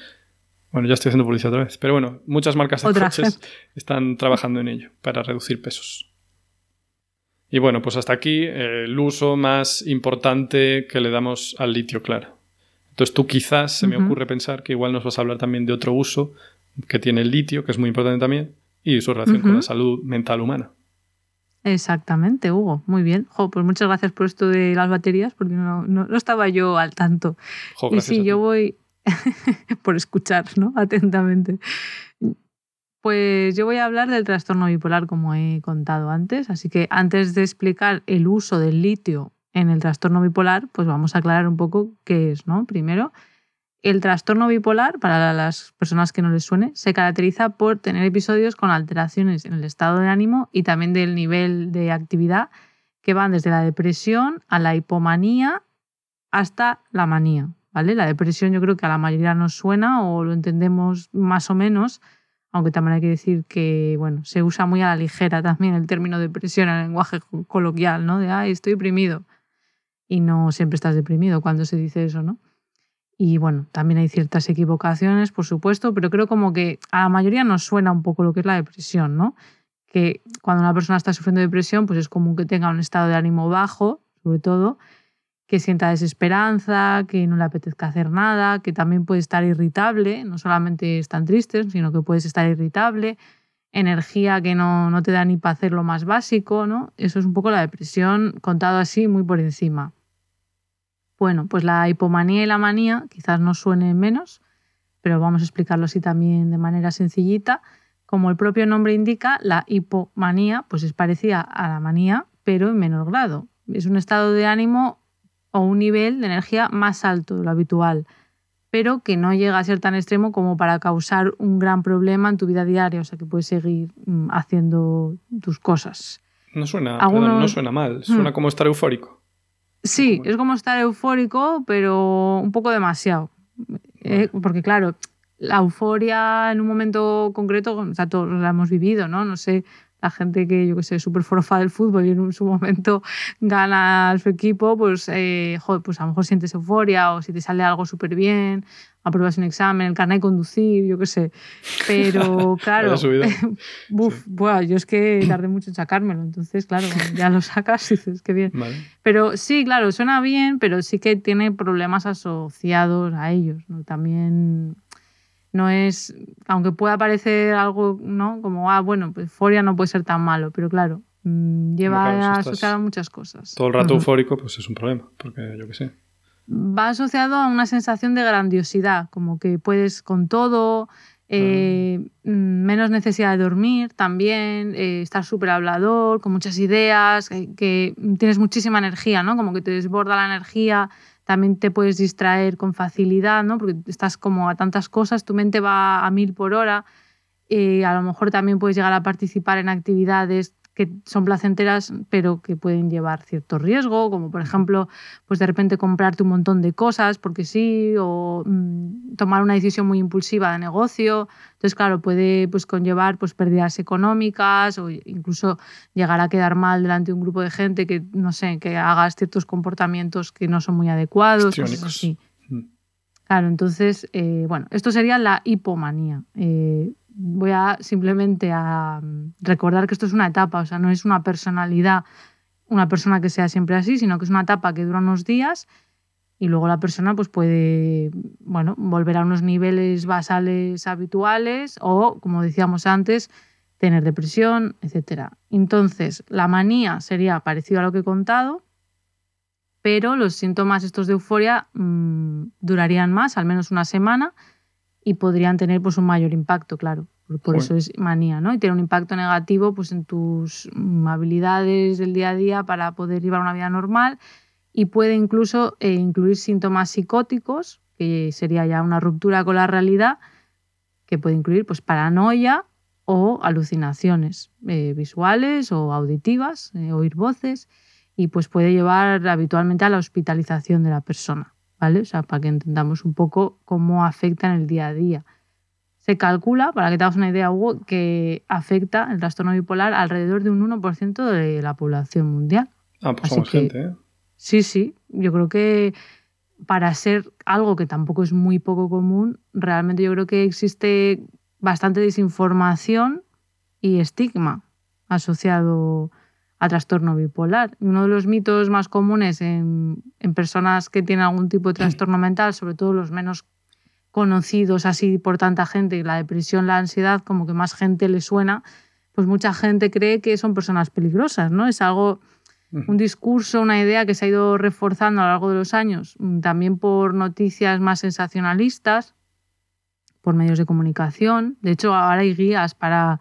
Bueno, ya estoy haciendo publicidad otra vez. Pero bueno, muchas marcas de coches están trabajando en ello para reducir pesos. Y bueno, pues hasta aquí eh, el uso más importante que le damos al litio, claro. Entonces tú quizás se me ocurre pensar que igual nos vas a hablar también de otro uso que tiene el litio, que es muy importante también, y su relación con la salud mental humana. Exactamente, Hugo. Muy bien. pues muchas gracias por esto de las baterías, porque no, estaba yo al tanto. y sí, yo voy por escuchar, ¿no? Atentamente. Pues yo voy a hablar del trastorno bipolar, como he contado antes. Así que antes de explicar el uso del litio en el trastorno bipolar, pues vamos a aclarar un poco qué es, ¿no? Primero, el trastorno bipolar, para las personas que no les suene, se caracteriza por tener episodios con alteraciones en el estado de ánimo y también del nivel de actividad que van desde la depresión a la hipomanía hasta la manía. ¿vale? La depresión yo creo que a la mayoría nos suena o lo entendemos más o menos, aunque también hay que decir que bueno, se usa muy a la ligera también el término depresión en el lenguaje coloquial, ¿no? De, ay, estoy deprimido. Y no siempre estás deprimido cuando se dice eso, ¿no? Y bueno, también hay ciertas equivocaciones, por supuesto, pero creo como que a la mayoría nos suena un poco lo que es la depresión, ¿no? Que cuando una persona está sufriendo depresión, pues es común que tenga un estado de ánimo bajo, sobre todo, que sienta desesperanza, que no le apetezca hacer nada, que también puede estar irritable, no solamente están tristes, sino que puedes estar irritable, energía que no, no te da ni para hacer lo más básico, ¿no? Eso es un poco la depresión contado así muy por encima. Bueno, pues la hipomanía y la manía quizás no suenen menos, pero vamos a explicarlo así también de manera sencillita. Como el propio nombre indica, la hipomanía pues es parecida a la manía, pero en menor grado. Es un estado de ánimo o un nivel de energía más alto de lo habitual, pero que no llega a ser tan extremo como para causar un gran problema en tu vida diaria, o sea que puedes seguir mm, haciendo tus cosas. No suena, no suena mal, suena mm. como estar eufórico. Sí, es como estar eufórico, pero un poco demasiado. Eh, porque claro, la euforia en un momento concreto, o sea, todos la hemos vivido, ¿no? No sé, la gente que, yo que sé, súper forofa del fútbol y en su momento gana a su equipo, pues, eh, pues a lo mejor sientes euforia o si te sale algo súper bien, apruebas un examen, el carnet de conducir, yo qué sé. Pero claro, buf, yo es que tardé mucho en sacármelo, entonces claro, ya lo sacas y dices que bien. Pero sí, claro, suena bien, pero sí que tiene problemas asociados a ellos, ¿no? También no es, aunque pueda parecer algo, ¿no? Como, ah, bueno, pues euforia no puede ser tan malo, pero claro, Mm, lleva Claro, si estás asociado a muchas cosas. Todo el rato eufórico, pues es un problema, porque yo qué sé. Va asociado a una sensación de grandiosidad, como que puedes con todo, eh, mm, menos necesidad de dormir también, eh, estar súper hablador, con muchas ideas, eh, que tienes muchísima energía, ¿no? Como que te desborda la energía, también te puedes distraer con facilidad, ¿no? Porque estás como a tantas cosas, tu mente va a mil por hora, eh, a lo mejor también puedes llegar a participar en actividades que son placenteras, pero que pueden llevar cierto riesgo, como por ejemplo, pues de repente comprarte un montón de cosas porque sí, o mm, tomar una decisión muy impulsiva de negocio. Entonces, claro, puede pues, conllevar pues, pérdidas económicas o incluso llegar a quedar mal delante de un grupo de gente que, no sé, que hagas ciertos comportamientos que no son muy adecuados, cosas así. Mm. Claro, entonces, eh, bueno, esto sería la hipomanía. Eh, voy a simplemente a mm, recordar que esto es una etapa, o sea, no es una personalidad, una persona que sea siempre así, sino que es una etapa que dura unos días y luego la persona pues puede, bueno, volver a unos niveles basales habituales o, como decíamos antes, tener depresión, etc. Entonces, la manía sería parecido a lo que he contado, pero los síntomas estos de euforia mm, durarían más, al menos una semana, y podrían tener pues, un mayor impacto, claro. Por, eso es manía, ¿no? Y tiene un impacto negativo pues, en tus mm, habilidades del día a día para poder llevar una vida normal y puede incluso eh, incluir síntomas psicóticos, que sería ya una ruptura con la realidad, que puede incluir pues, paranoia o alucinaciones eh, visuales o auditivas, eh, oír voces, y pues puede llevar habitualmente a la hospitalización de la persona, ¿vale? O sea, para que entendamos un poco cómo afecta en el día a día. Se calcula, para que te hagas una idea, Hugo, que afecta el trastorno bipolar alrededor de un 1% de la población mundial. Ah, pues Así somos que- gente, ¿eh? Sí, sí, yo creo que para ser algo que tampoco es muy poco común, realmente yo creo que existe bastante desinformación y estigma asociado a trastorno bipolar. Uno de los mitos más comunes en, en personas que tienen algún tipo de trastorno mental, sobre todo los menos conocidos así por tanta gente, la depresión, la ansiedad, como que más gente le suena, pues mucha gente cree que son personas peligrosas, ¿no? Es algo un discurso, una idea que se ha ido reforzando a lo largo de los años, mm, también por noticias más sensacionalistas, por medios de comunicación. De hecho, ahora hay guías para,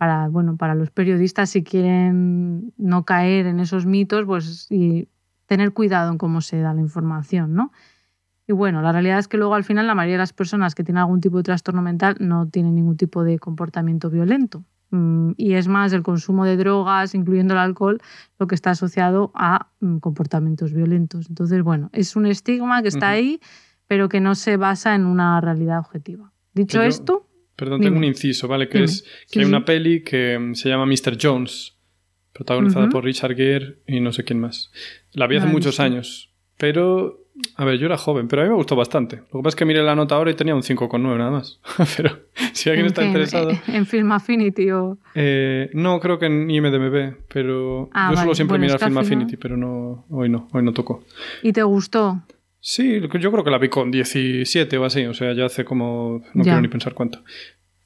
para, bueno, para los periodistas si quieren no caer en esos mitos, pues y tener cuidado en cómo se da la información, ¿no? Y bueno, la realidad es que luego al final la mayoría de las personas que tienen algún tipo de trastorno mental no tienen ningún tipo de comportamiento violento. Mm, Y es más el consumo de drogas, incluyendo el alcohol, lo que está asociado a mm, comportamientos violentos. Entonces, bueno, es un estigma que está ahí, pero que no se basa en una realidad objetiva. Dicho Yo- esto, Perdón, Dime. tengo un inciso, ¿vale? Que Dime. es que Sí, hay sí. una peli que se llama Mr. Jones, protagonizada por Richard Gere y no sé quién más. La vi hace muchos años, pero... A ver, yo era joven, pero a mí me gustó bastante. Lo que pasa es que miré la nota ahora y tenía un 5,9 nada más. pero si alguien ¿en está interesado... En, en Film Affinity o... Eh, no, creo que en IMDB, pero Ah, yo suelo vale. siempre Bueno, mirar Film Affinity, pero no, hoy no, hoy no tocó. ¿Y te gustó? Sí, yo creo que la vi con 17 o así, o sea, ya hace como... No Ya. quiero ni pensar cuánto.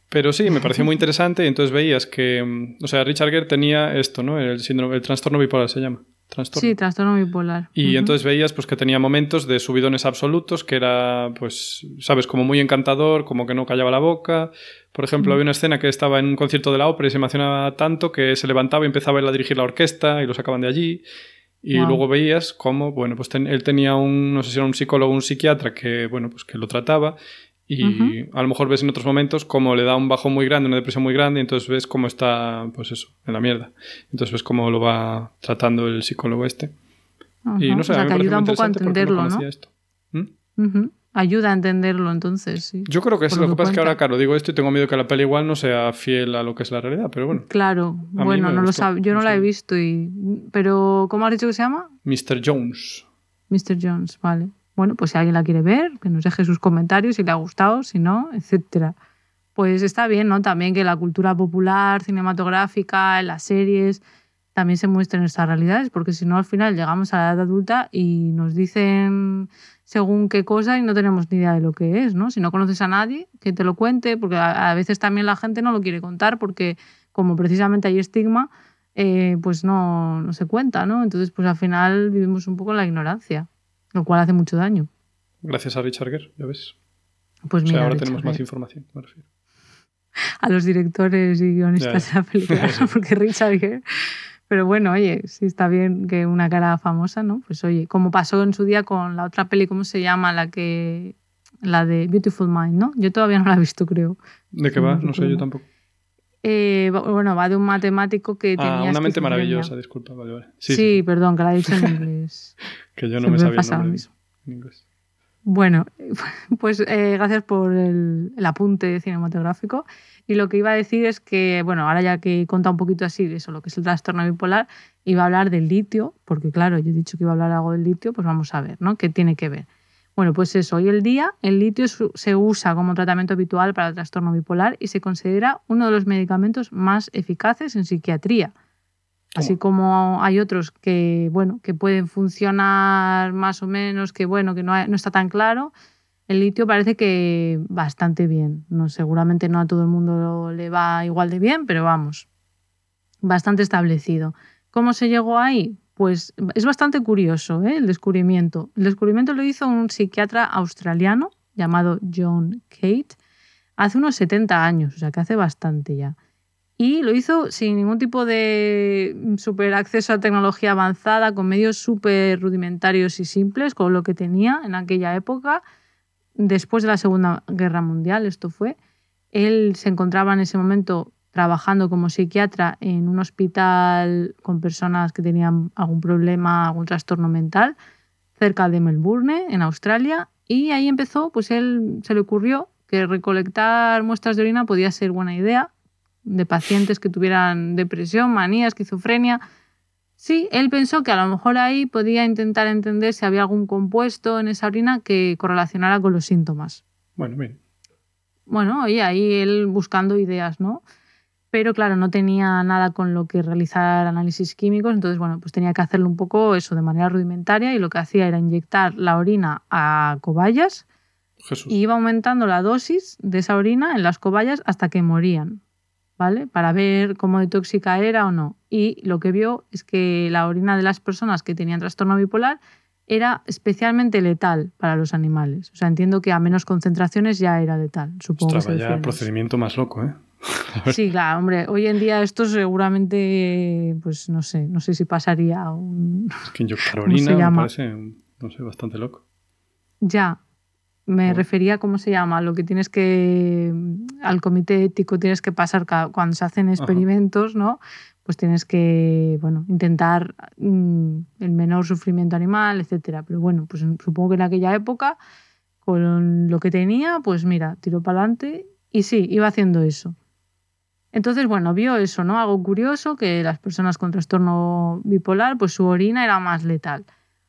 Pero sí, me pareció muy interesante y entonces veías que... mm, O sea, Richard Gere tenía esto, ¿no? El síndrome, el trastorno bipolar se llama. Trastorno. Sí, trastorno bipolar. Y entonces veías pues que tenía momentos de subidones absolutos, que era, pues, sabes, como muy encantador, como que no callaba la boca. Por ejemplo, había una escena que estaba en un concierto de la ópera y se emocionaba tanto que se levantaba y empezaba él a dirigir la orquesta y lo sacaban de allí. Y Wow. luego veías cómo, bueno, pues ten- él tenía un, no sé si era un psicólogo o un psiquiatra que, bueno, pues que lo trataba. Y Ujú. a lo mejor ves en otros momentos cómo le da un bajón muy grande, una depresión muy grande, y entonces ves cómo está, pues eso, en la mierda. Entonces ves cómo lo va tratando el psicólogo este. Y Ajá. no sé, o sea, que me parece ayuda un poco a entenderlo, ¿no? esto. ¿Mm? Ujú. Ayuda a entenderlo, entonces, sí. Yo creo que es lo lo que que pasa es que ahora, cuenta. claro, digo esto y tengo miedo que la peli igual no sea fiel a lo que es la realidad, pero bueno. Claro, bueno, no lo gustó, sab- yo no no la he sé. visto y pero ¿cómo has dicho que se llama? Mr. Jones. Mr. Jones, vale. Bueno, pues si alguien la quiere ver, que nos deje sus comentarios si le ha gustado, si no, etcétera. Pues está bien, ¿no? También que la cultura popular, cinematográfica, en las series, también se muestren estas realidades, porque si no, al final llegamos a la edad adulta y nos dicen según qué cosa y no tenemos ni idea de lo que es, ¿no? Si no conoces a nadie, que te lo cuente, porque a, veces también la gente no lo quiere contar, porque como precisamente hay estigma, eh, pues no, no se cuenta, ¿no? Entonces, pues al final vivimos un poco en la ignorancia, lo cual hace mucho daño. Gracias a Richard Gere, ya ves. Pues O sea, mira, ahora Richard tenemos más información, me refiero. a los directores y guionistas de la película, porque Richard Gere. Pero bueno, oye, si está bien que una cara famosa, ¿no? Pues oye, como pasó en su día con la otra peli, ¿cómo se llama? La que. La de Beautiful Mind, ¿no? Yo todavía no la he visto, creo. ¿De qué va? No sé, yo tampoco. Eh, bueno, va de un matemático que tenía. Ah, una mente esquizofrenia. maravillosa, disculpa, vale, vale. Sí, Sí, sí, perdón, que la he dicho en inglés. que yo no Siempre me sabía el nombre mismo. en inglés. Bueno, pues eh, gracias por el, apunte cinematográfico. Y lo que iba a decir es que, bueno, ahora ya que he un poquito así de eso, lo que es el trastorno bipolar, iba a hablar del litio, porque claro, yo he dicho que iba a hablar algo del litio, pues vamos a ver, ¿no? ¿Qué tiene que ver? Bueno, pues eso, hoy el día el litio se usa como tratamiento habitual para el trastorno bipolar y se considera uno de los medicamentos más eficaces en psiquiatría. Así como hay otros que, bueno, que pueden funcionar más o menos, que bueno, que no, hay- no está tan claro, el litio parece que bastante bien. No, seguramente no a todo el mundo le va igual de bien, pero vamos, bastante establecido. ¿Cómo se llegó ahí? Pues es bastante curioso ¿eh? el descubrimiento. El descubrimiento lo hizo un psiquiatra australiano llamado John Cate hace unos 70 años, o sea que hace bastante ya. Y lo hizo sin ningún tipo de super acceso a tecnología avanzada, con medios súper rudimentarios y simples, con lo que tenía en aquella época, después de la Segunda Guerra Mundial, esto fue. Él se encontraba en ese momento trabajando como psiquiatra en un hospital con personas que tenían algún problema, algún trastorno mental, cerca de Melbourne, en Australia, y ahí empezó, pues él se le ocurrió que recolectar muestras de orina podía ser buena idea de pacientes que tuvieran depresión, manía, esquizofrenia. Sí, él pensó que a lo mejor ahí podía intentar entender si había algún compuesto en esa orina que correlacionara con los síntomas. Bueno, bien. Bueno, oye, ahí él buscando ideas, ¿no? Pero claro, no tenía nada con lo que realizar análisis químicos, entonces, bueno, pues tenía que hacerlo un poco eso de manera rudimentaria y lo que hacía era inyectar la orina a cobayas Jesús. y iba aumentando la dosis de esa orina en las cobayas hasta que morían, ¿vale? Para ver cómo de tóxica era o no. Y lo que vio es que la orina de las personas que tenían trastorno bipolar era especialmente letal para los animales. O sea, entiendo que a menos concentraciones ya era letal, supongo Ostras, vaya procedimiento más loco, ¿eh? Sí, claro, hombre, hoy en día esto seguramente, pues no sé, no sé si pasaría un... Es que inyectar ¿Cómo se orina me parece, no sé, bastante loco. Ya, me refería, ¿cómo se llama? Lo que tienes que, al comité ético tienes que pasar cuando se hacen experimentos, ¿no? Pues tienes que, bueno, intentar mm, el menor sufrimiento animal, etcétera. Pero bueno, pues supongo que en aquella época, con lo que tenía, pues mira, tiró para adelante y sí, iba haciendo eso. Entonces, bueno, vio eso, ¿no? Algo curioso, que las personas con trastorno bipolar, pues su orina era más letal.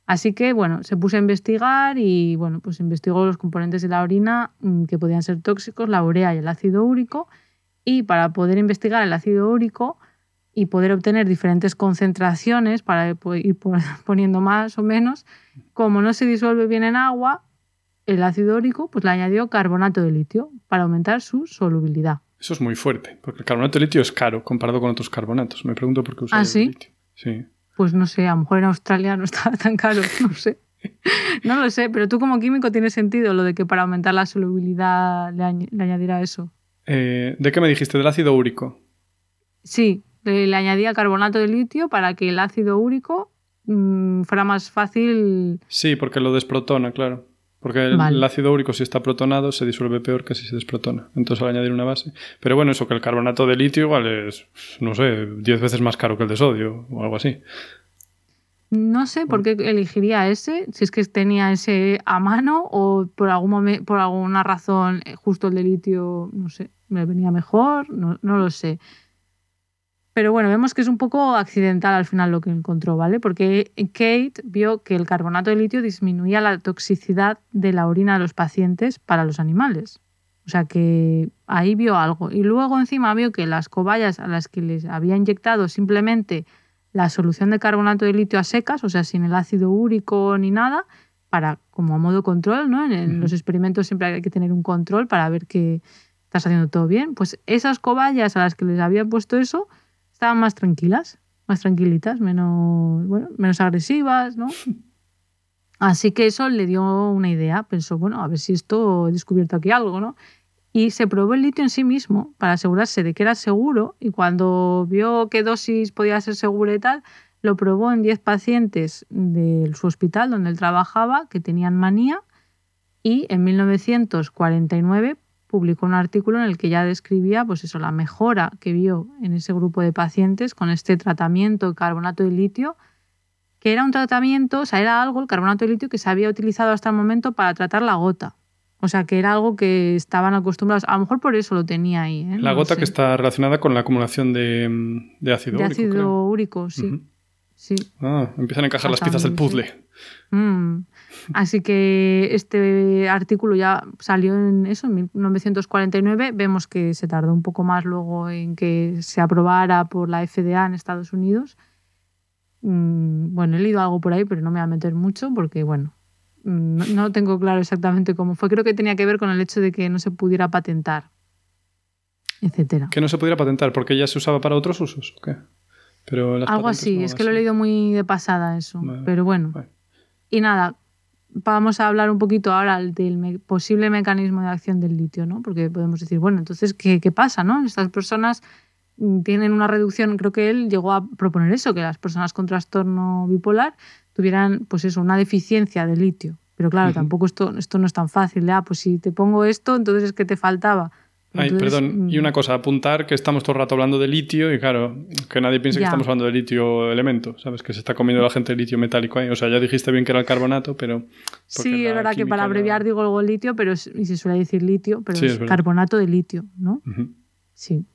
Así que, bueno, se puso a investigar y, bueno, pues investigó los componentes de la orina mm, que podían ser tóxicos, la urea y el ácido úrico. Y para poder investigar el ácido úrico y poder obtener diferentes concentraciones para ir po- poniendo más o menos, como no se disuelve bien en agua, el ácido úrico pues le añadió carbonato de litio para aumentar su solubilidad. Eso es muy fuerte, porque el carbonato de litio es caro comparado con otros carbonatos. Me pregunto por qué usan ¿Ah, el litio. Sí. Pues no sé, a lo mejor en Australia no estaba tan caro, no sé. No lo sé, pero tú como químico tiene sentido lo de que para aumentar la solubilidad le, añ- le añadiera eso. Eh, ¿De qué me dijiste? ¿Del ácido úrico? Sí, le, le añadía carbonato de litio para que el ácido úrico mm, fuera más fácil. Sí, porque lo desprotona, claro. Porque el, Vale. el ácido úrico, si está protonado, se disuelve peor que si se desprotona. Entonces, al añadir una base. Pero bueno, eso que el carbonato de litio igual es, no sé, 10 veces más caro que el de sodio o algo así. No sé por qué elegiría ese, si es que tenía ese a mano o por, algún momen- por alguna razón eh, justo el de litio, no sé, me venía mejor, no, no lo sé. Pero bueno, vemos que es un poco accidental al final lo que encontró, ¿vale? Porque Kate vio que el carbonato de litio disminuía la toxicidad de la orina de los pacientes para los animales. O sea que ahí vio algo. Y luego encima vio que las cobayas a las que les había inyectado simplemente la solución de carbonato de litio a secas, o sea, sin el ácido úrico ni nada, para como a modo control, ¿no? En, en los experimentos siempre hay que tener un control para ver que estás haciendo todo bien. Pues esas cobayas a las que les había puesto eso estaban más tranquilas. más tranquilitas, menos, bueno, menos agresivas, ¿no? Así que eso le dio una idea. Pensó, bueno, a ver si esto he descubierto aquí algo, ¿no? Y se probó el litio en sí mismo para asegurarse de que era seguro y cuando vio qué dosis podía ser segura y tal, lo probó en 10 pacientes de su hospital donde él trabajaba que tenían manía y en 1949 publicó un artículo en el que ya describía pues eso, la mejora que vio en ese grupo de pacientes con este tratamiento de carbonato de litio, que era un tratamiento, o sea, era algo, el carbonato de litio, que se había utilizado hasta el momento para tratar la gota. O sea, que era algo que estaban acostumbrados. A lo mejor por eso lo tenía ahí. ¿eh? La gota que está relacionada con la acumulación de, ácido úrico. De ácido úrico, sí. sí. Ah, empiezan a encajar las piezas del puzzle. Mm. Así que este artículo ya salió en eso, en 1949. Vemos que se tardó un poco más luego en que se aprobara por la FDA en Estados Unidos. Mm, bueno, he leído algo por ahí, pero no me voy a meter mucho porque, bueno, no, tengo claro exactamente cómo fue. Creo que tenía que ver con el hecho de que no se pudiera patentar, etcétera. Que no se pudiera patentar porque ya se usaba para otros usos, ¿o qué? Pero Algo así, es que lo he leído muy de pasada eso. pero bueno. Y nada, vamos a hablar un poquito ahora del posible mecanismo de acción del litio, ¿no? Porque podemos decir, bueno, entonces, ¿qué, qué pasa, no? Estas personas mm, tienen una reducción, creo que él llegó a proponer eso, que las personas con trastorno bipolar tuvieran, pues eso, una deficiencia de litio. Pero claro, tampoco esto, esto no es tan fácil, ¿eh? Pues si te pongo esto, entonces es que te faltaba. Ay, perdón, y una mm. cosa, apuntar que estamos todo el rato hablando de litio y claro, que nadie piense que estamos hablando de litio elemento, ¿sabes? Que se está comiendo la gente el litio metálico ahí. O sea, ya dijiste bien que era el carbonato, pero... Sí, es verdad que para abreviar digo luego litio, pero y se suele decir litio, pero es, carbonato de litio, ¿no? Sí.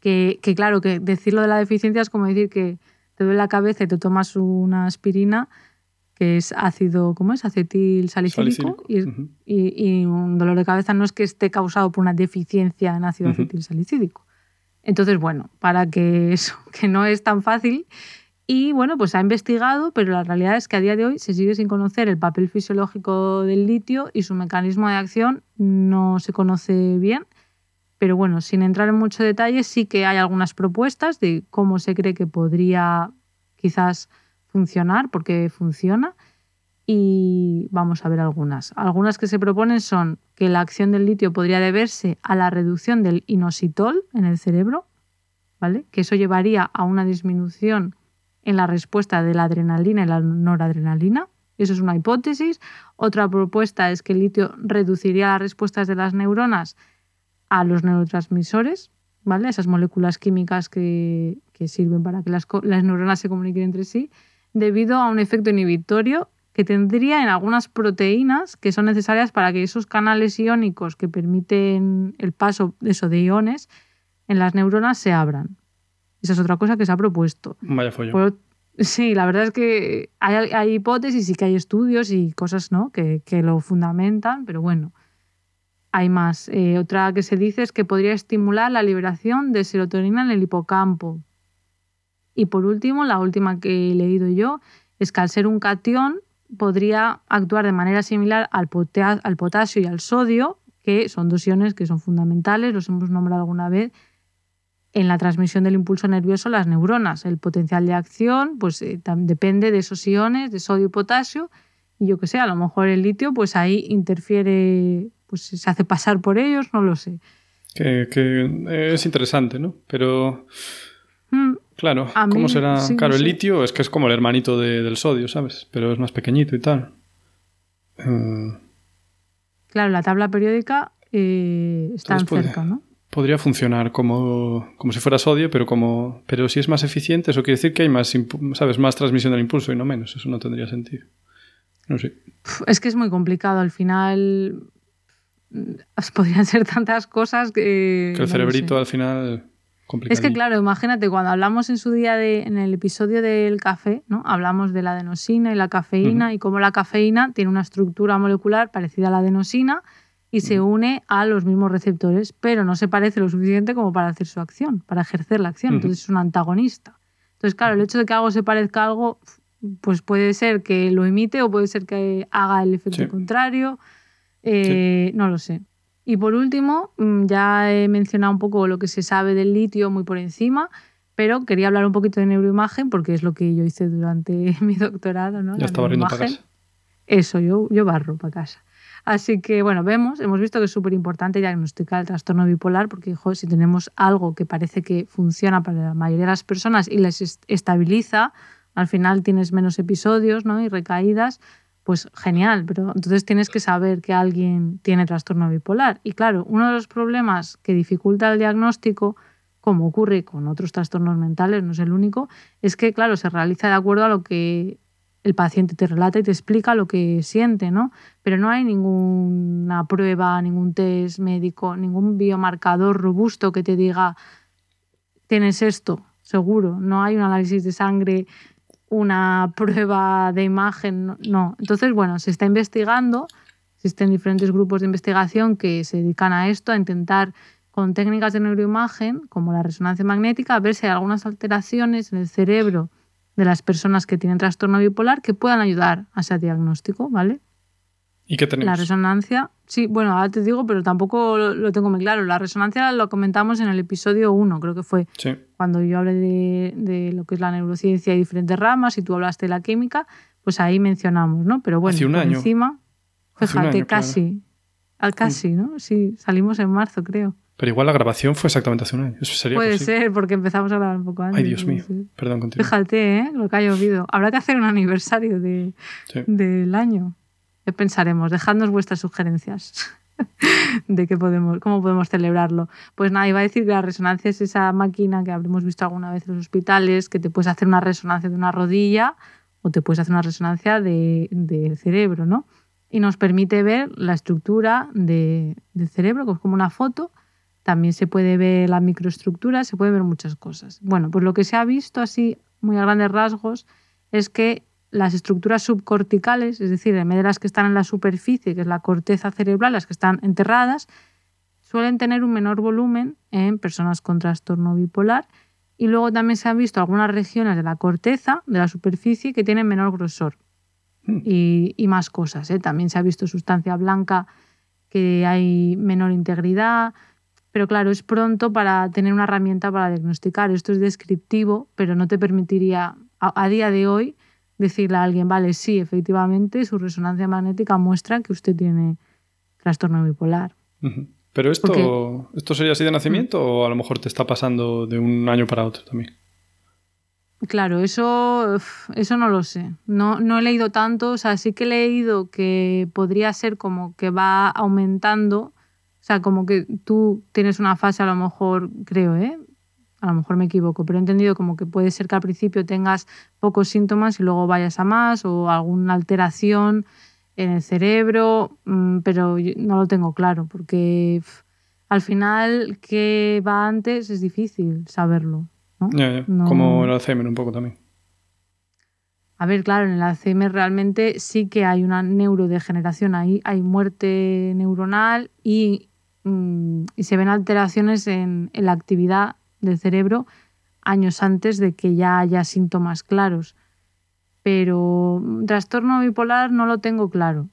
Que, que claro, que decirlo de la deficiencia es como decir que te duele la cabeza y te tomas una aspirina que es ácido, ¿cómo es? Acetil salicílico. Y, un dolor de cabeza no es que esté causado por una deficiencia en ácido acetil salicílico. Entonces, bueno, para que eso, que no es tan fácil. Y bueno, pues ha investigado, pero la realidad es que a día de hoy se sigue sin conocer el papel fisiológico del litio y su mecanismo de acción no se conoce bien. Pero bueno, sin entrar en mucho detalle, sí que hay algunas propuestas de cómo se cree que podría quizás funcionar, porque funciona. Y vamos a ver algunas. Algunas que se proponen son que la acción del litio podría deberse a la reducción del inositol en el cerebro, ¿vale? Que eso llevaría a una disminución en la respuesta de la adrenalina y la noradrenalina. Eso es una hipótesis. Otra propuesta es que el litio reduciría las respuestas de las neuronas a los neurotransmisores, ¿vale? Esas moléculas químicas que, que sirven para que las, las neuronas se comuniquen entre sí debido a un efecto inhibitorio que tendría en algunas proteínas que son necesarias para que esos canales iónicos que permiten el paso de eso de iones en las neuronas se abran. Esa es otra cosa que se ha propuesto. Vaya follo. sí, la verdad es que hay, hipótesis y que hay estudios y cosas ¿no? que, lo fundamentan, pero bueno, hay más. Eh, otra que se dice es que podría estimular la liberación de serotonina en el hipocampo, y por último, la última que he leído yo es que al ser un catión podría actuar de manera similar al, al potasio y al sodio, que son dos iones que son fundamentales, los hemos nombrado alguna vez, en la transmisión del impulso nervioso a las neuronas. El potencial de acción pues, eh, depende de esos iones, de sodio y potasio, y yo que sé, a lo mejor el litio pues ahí interfiere, pues se hace pasar por ellos, no lo sé. Que, es interesante, ¿no? Pero... Mm. Claro, ¿cómo será? claro, el litio es que es como el hermanito del sodio, ¿sabes? Pero es más pequeñito y tal. Eh, claro, la tabla periódica eh, está cerca, ¿no? Podría funcionar como, como si fuera sodio, pero como pero si es más eficiente, eso quiere decir que hay más, ¿sabes? más transmisión del impulso y no menos. Eso no tendría sentido. No sé. Es que es muy complicado. Al final mm, podrían ser tantas cosas que... Que el cerebrito al final es que claro, imagínate, cuando hablamos en su día de, en el episodio del café, ¿no? Hablamos de la adenosina y la cafeína y cómo la cafeína tiene una estructura molecular parecida a la adenosina y se une a los mismos receptores, pero no se parece lo suficiente como para hacer su acción, para ejercer la acción. Entonces es un antagonista. Entonces, claro, el hecho de que algo se parezca a algo, pues puede ser que lo imite o puede ser que haga el efecto contrario. Eh, no lo sé. Y por último, mm, ya he mencionado un poco lo que se sabe del litio muy por encima, Pero quería hablar un poquito de neuroimagen porque es lo que yo hice durante mi doctorado, ¿no? Ya estaba riendo para casa. Eso, yo, yo barro para casa. Así que, bueno, vemos, hemos visto que es súper importante diagnosticar el trastorno bipolar porque, hijo, si tenemos algo que parece que funciona para la mayoría de las personas y les estabiliza, al final tienes menos episodios ¿no? y recaídas, pues genial, pero entonces tienes que saber que alguien tiene trastorno bipolar. Y claro, uno de los problemas que dificulta el diagnóstico, como ocurre con otros trastornos mentales, no es el único, es que, claro, se realiza de acuerdo a lo que el paciente te relata y te explica lo que siente, ¿no? Pero no hay ninguna prueba, ningún test médico, ningún biomarcador robusto que te diga, tienes esto, seguro. No hay un análisis de sangre, una prueba de imagen, no. Entonces, bueno, se está investigando, existen diferentes grupos de investigación que se dedican a esto, a intentar con técnicas de neuroimagen, como la resonancia magnética, ver si hay algunas alteraciones en el cerebro de las personas que tienen trastorno bipolar que puedan ayudar a ese diagnóstico, ¿vale? ¿Y qué tenemos? La resonancia, sí, bueno, ahora te digo, pero tampoco lo, tengo muy claro. La resonancia lo comentamos en el episodio 1, creo que fue cuando yo hablé de, lo que es la neurociencia y diferentes ramas y tú hablaste de la química, pues ahí mencionamos, ¿no? Pero bueno, Hace un año. encima, fíjate, casi, al casi, ¿no? Sí, salimos en marzo, creo. Pero igual la grabación fue exactamente hace un año. Eso sería Puede ser, porque empezamos a grabar un poco antes. Ay, Dios mío. Perdón contigo. Fíjate, ¿eh? Lo que ha llovido. Habrá que hacer un aniversario de, del año. ¿Qué pensaremos? Dejadnos vuestras sugerencias de qué podemos, cómo podemos celebrarlo. Pues nada, iba a decir que la resonancia es esa máquina que habremos visto alguna vez en los hospitales, que te puedes hacer una resonancia de una rodilla o te puedes hacer una resonancia del de cerebro, ¿no? Y nos permite ver la estructura de, del cerebro, que es como una foto, también se puede ver la microestructura, se puede ver muchas cosas. Bueno, pues lo que se ha visto así, muy a grandes rasgos, es que las estructuras subcorticales, es decir, en vez de las que están en la superficie, que es la corteza cerebral, las que están enterradas, suelen tener un menor volumen en personas con trastorno bipolar. Y luego también se han visto algunas regiones de la corteza, de la superficie, que tienen menor grosor hmm. y, y, más cosas. ¿eh? También se ha visto sustancia blanca que hay menor integridad, pero claro, es pronto para tener una herramienta para diagnosticar. Esto es descriptivo, pero no te permitiría a, día de hoy decirle a alguien, vale, sí, efectivamente, su resonancia magnética muestra que usted tiene trastorno bipolar. Pero esto, ¿esto sería así de nacimiento o a lo mejor te está pasando de un año para otro también? Claro, eso, eso no lo sé. No, no he leído tanto, o sea, sí que he leído que podría ser como que va aumentando o sea, como que tú tienes una fase, a lo mejor, creo, ¿eh? A lo mejor me equivoco, pero he entendido como que puede ser que al principio tengas pocos síntomas y luego vayas a más o alguna alteración en el cerebro, mm, pero no lo tengo claro porque al final qué va antes es difícil saberlo. ¿no? Como el Alzheimer un poco también. A ver, claro, en el Alzheimer realmente sí que hay una neurodegeneración, ahí hay muerte neuronal y Mm, y se ven alteraciones en, la actividad del cerebro años antes de que ya haya síntomas claros. Pero mm, trastorno bipolar no lo tengo claro.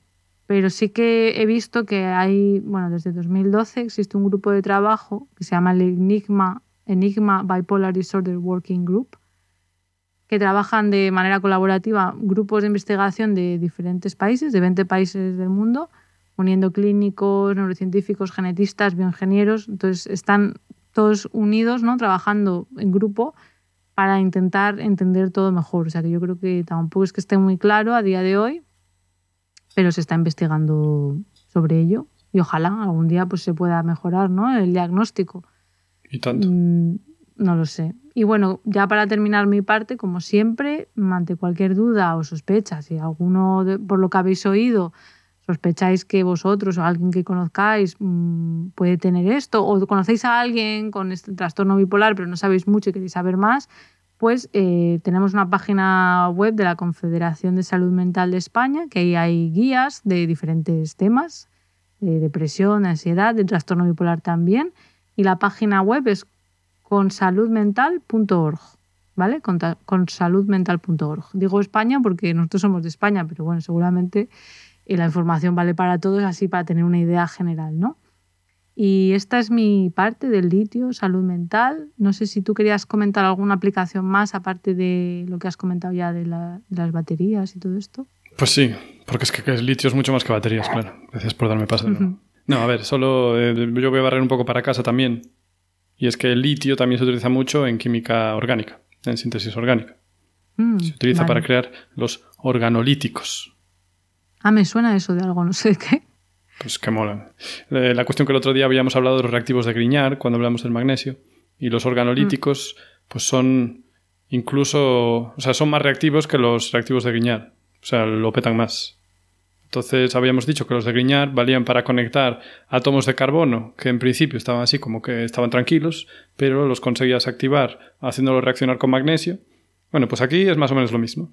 Pero sí que he visto que hay, bueno, desde 2012 existe un grupo de trabajo que se llama el Enigma, Enigma Bipolar Disorder Working Group, que trabajan de manera colaborativa grupos de investigación de diferentes países, de 20 países del mundo, uniendo clínicos, neurocientíficos, genetistas, bioingenieros. Entonces están todos unidos, ¿no? Trabajando en grupo para intentar entender todo mejor. O sea que yo creo que tampoco es que esté muy claro a día de hoy, pero se está investigando sobre ello y ojalá algún día pues se pueda mejorar, ¿no? El diagnóstico. ¿Y tanto? Mm, no lo sé. Y bueno, ya para terminar mi parte, como siempre, ante cualquier duda o sospecha, si alguno por lo que habéis oído sospecháis que vosotros o alguien que conozcáis mm, puede tener esto, o conocéis a alguien con este trastorno bipolar pero no sabéis mucho y queréis saber más, pues eh, tenemos una página web de la Confederación de Salud Mental de España, que ahí hay guías de diferentes temas, de depresión, ansiedad, de trastorno bipolar también, y la página web es consaludmental.org. ¿Vale? Con, consaludmental.org. Digo España porque nosotros somos de España, pero bueno, seguramente y la información vale para todos, así para tener una idea general, ¿no? Y esta es mi parte del litio, salud mental. No sé si tú querías comentar alguna aplicación más aparte de lo que has comentado ya de, las baterías y todo esto. Pues sí, porque es que el litio es mucho más que baterías, claro. Gracias por darme paso. No, a ver, solo eh, yo voy a barrer un poco para casa también. Y es que el litio también se utiliza mucho en química orgánica, en síntesis orgánica. Mm, se utiliza para crear los organolíticos. Ah, me suena eso de algo, no sé qué. Pues que mola. Eh, la cuestión que el otro día habíamos hablado de los reactivos de Grignard cuando hablamos del magnesio. Y los organolíticos, pues son incluso. O sea, son más reactivos que los reactivos de Grignard. O sea, lo petan más. Entonces habíamos dicho que los de Grignard valían para conectar átomos de carbono, que en principio estaban así como que estaban tranquilos, pero los conseguías activar haciéndolos reaccionar con magnesio. Bueno, pues aquí es más o menos lo mismo.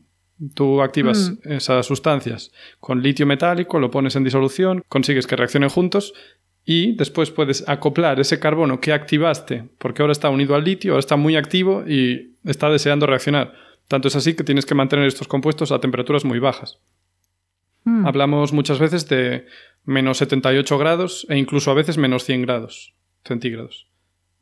Tú activas mm. esas sustancias con litio metálico, lo pones en disolución, consigues que reaccionen juntos y después puedes acoplar ese carbono que activaste, porque ahora está unido al litio, ahora está muy activo y está deseando reaccionar. Tanto es así que tienes que mantener estos compuestos a temperaturas muy bajas. Mm. Hablamos muchas veces de menos 78 grados e incluso a veces menos 100 grados centígrados.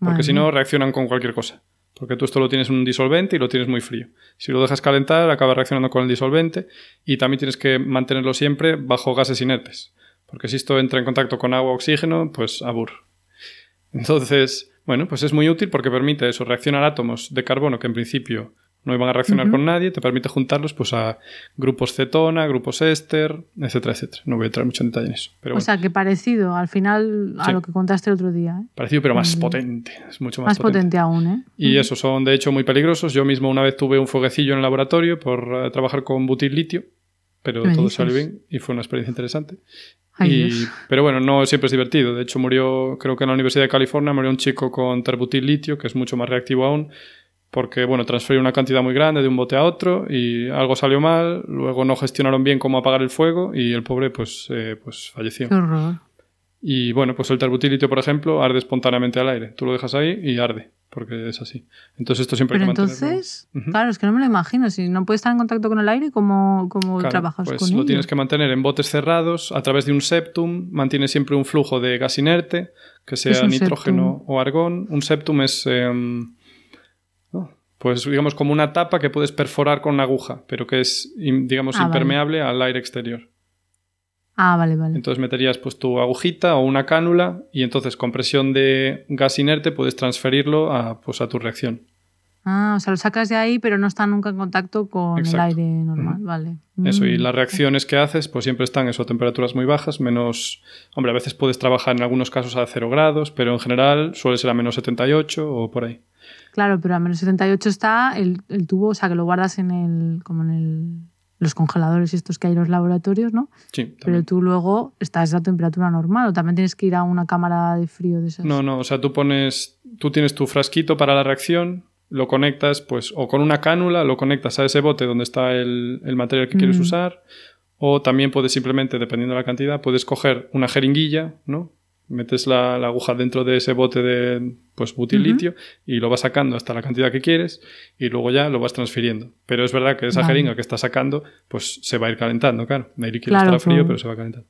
Porque si no, reaccionan con cualquier cosa. Porque tú esto lo tienes en un disolvente y lo tienes muy frío. Si lo dejas calentar, acaba reaccionando con el disolvente y también tienes que mantenerlo siempre bajo gases inertes. Porque si esto entra en contacto con agua o oxígeno, pues abur. Entonces, bueno, pues es muy útil porque permite eso, reaccionar átomos de carbono que en principio no iban a reaccionar con nadie, te permite juntarlos pues a grupos cetona, grupos éster, etcétera, etcétera. No voy a entrar mucho en detalle en eso. o sea, que parecido al final a lo que contaste el otro día. ¿eh? Parecido, pero más potente. Es mucho más, más potente. aún, ¿eh? Y eso, son de hecho muy peligrosos. Yo mismo una vez tuve un fueguecillo en el laboratorio por eh, trabajar con butil litio, pero todo salió bien y fue una experiencia interesante. pero bueno, no siempre es divertido. De hecho, murió, creo que en la Universidad de California, murió un chico con terbutil litio, que es mucho más reactivo aún porque bueno, transferió una cantidad muy grande de un bote a otro y algo salió mal, luego no gestionaron bien cómo apagar el fuego y el pobre pues, eh, pues falleció. Y bueno, pues el terbutilitio, por ejemplo, arde espontáneamente al aire. Tú lo dejas ahí y arde, porque es así. Entonces esto siempre hay que entonces, claro, es que no me lo imagino. Si no puedes estar en contacto con el aire, ¿cómo, cómo trabajas pues con lo tienes que mantener en botes cerrados a través de un septum. Mantiene siempre un flujo de gas inerte, que sea nitrógeno o argón. Un septum es... Em, pues digamos como una tapa que puedes perforar con una aguja, pero que es, digamos, ah, impermeable al aire exterior. Ah, vale, vale. Entonces meterías pues tu agujita o una cánula y entonces con presión de gas inerte puedes transferirlo a, pues, a tu reacción. Ah, o sea, lo sacas de ahí, pero no está nunca en contacto con el aire normal, vale. Eso, y mm, las reacciones que haces, pues siempre están eso, a temperaturas muy bajas, menos... Hombre, a veces puedes trabajar en algunos casos a 0 grados, pero en general suele ser a menos 78 o por ahí. Claro, pero a menos 78 está el, tubo, o sea, que lo guardas en el, como en el, los congeladores estos que hay en los laboratorios, ¿no? Sí. Pero tú luego estás a temperatura normal o también tienes que ir a una cámara de frío de esas. No, no, o sea, tú pones, tú tienes tu frasquito para la reacción, lo conectas, pues, o con una cánula, lo conectas a ese bote donde está el, material que quieres mm. usar, o también puedes simplemente, dependiendo de la cantidad, puedes coger una jeringuilla, ¿no? metes la, aguja dentro de ese bote de pues butilitio y lo vas sacando hasta la cantidad que quieres y luego ya lo vas transfiriendo. Pero es verdad que esa jeringa que estás sacando pues se va a ir calentando, claro. El líquido estará frío, pero se va a calentar.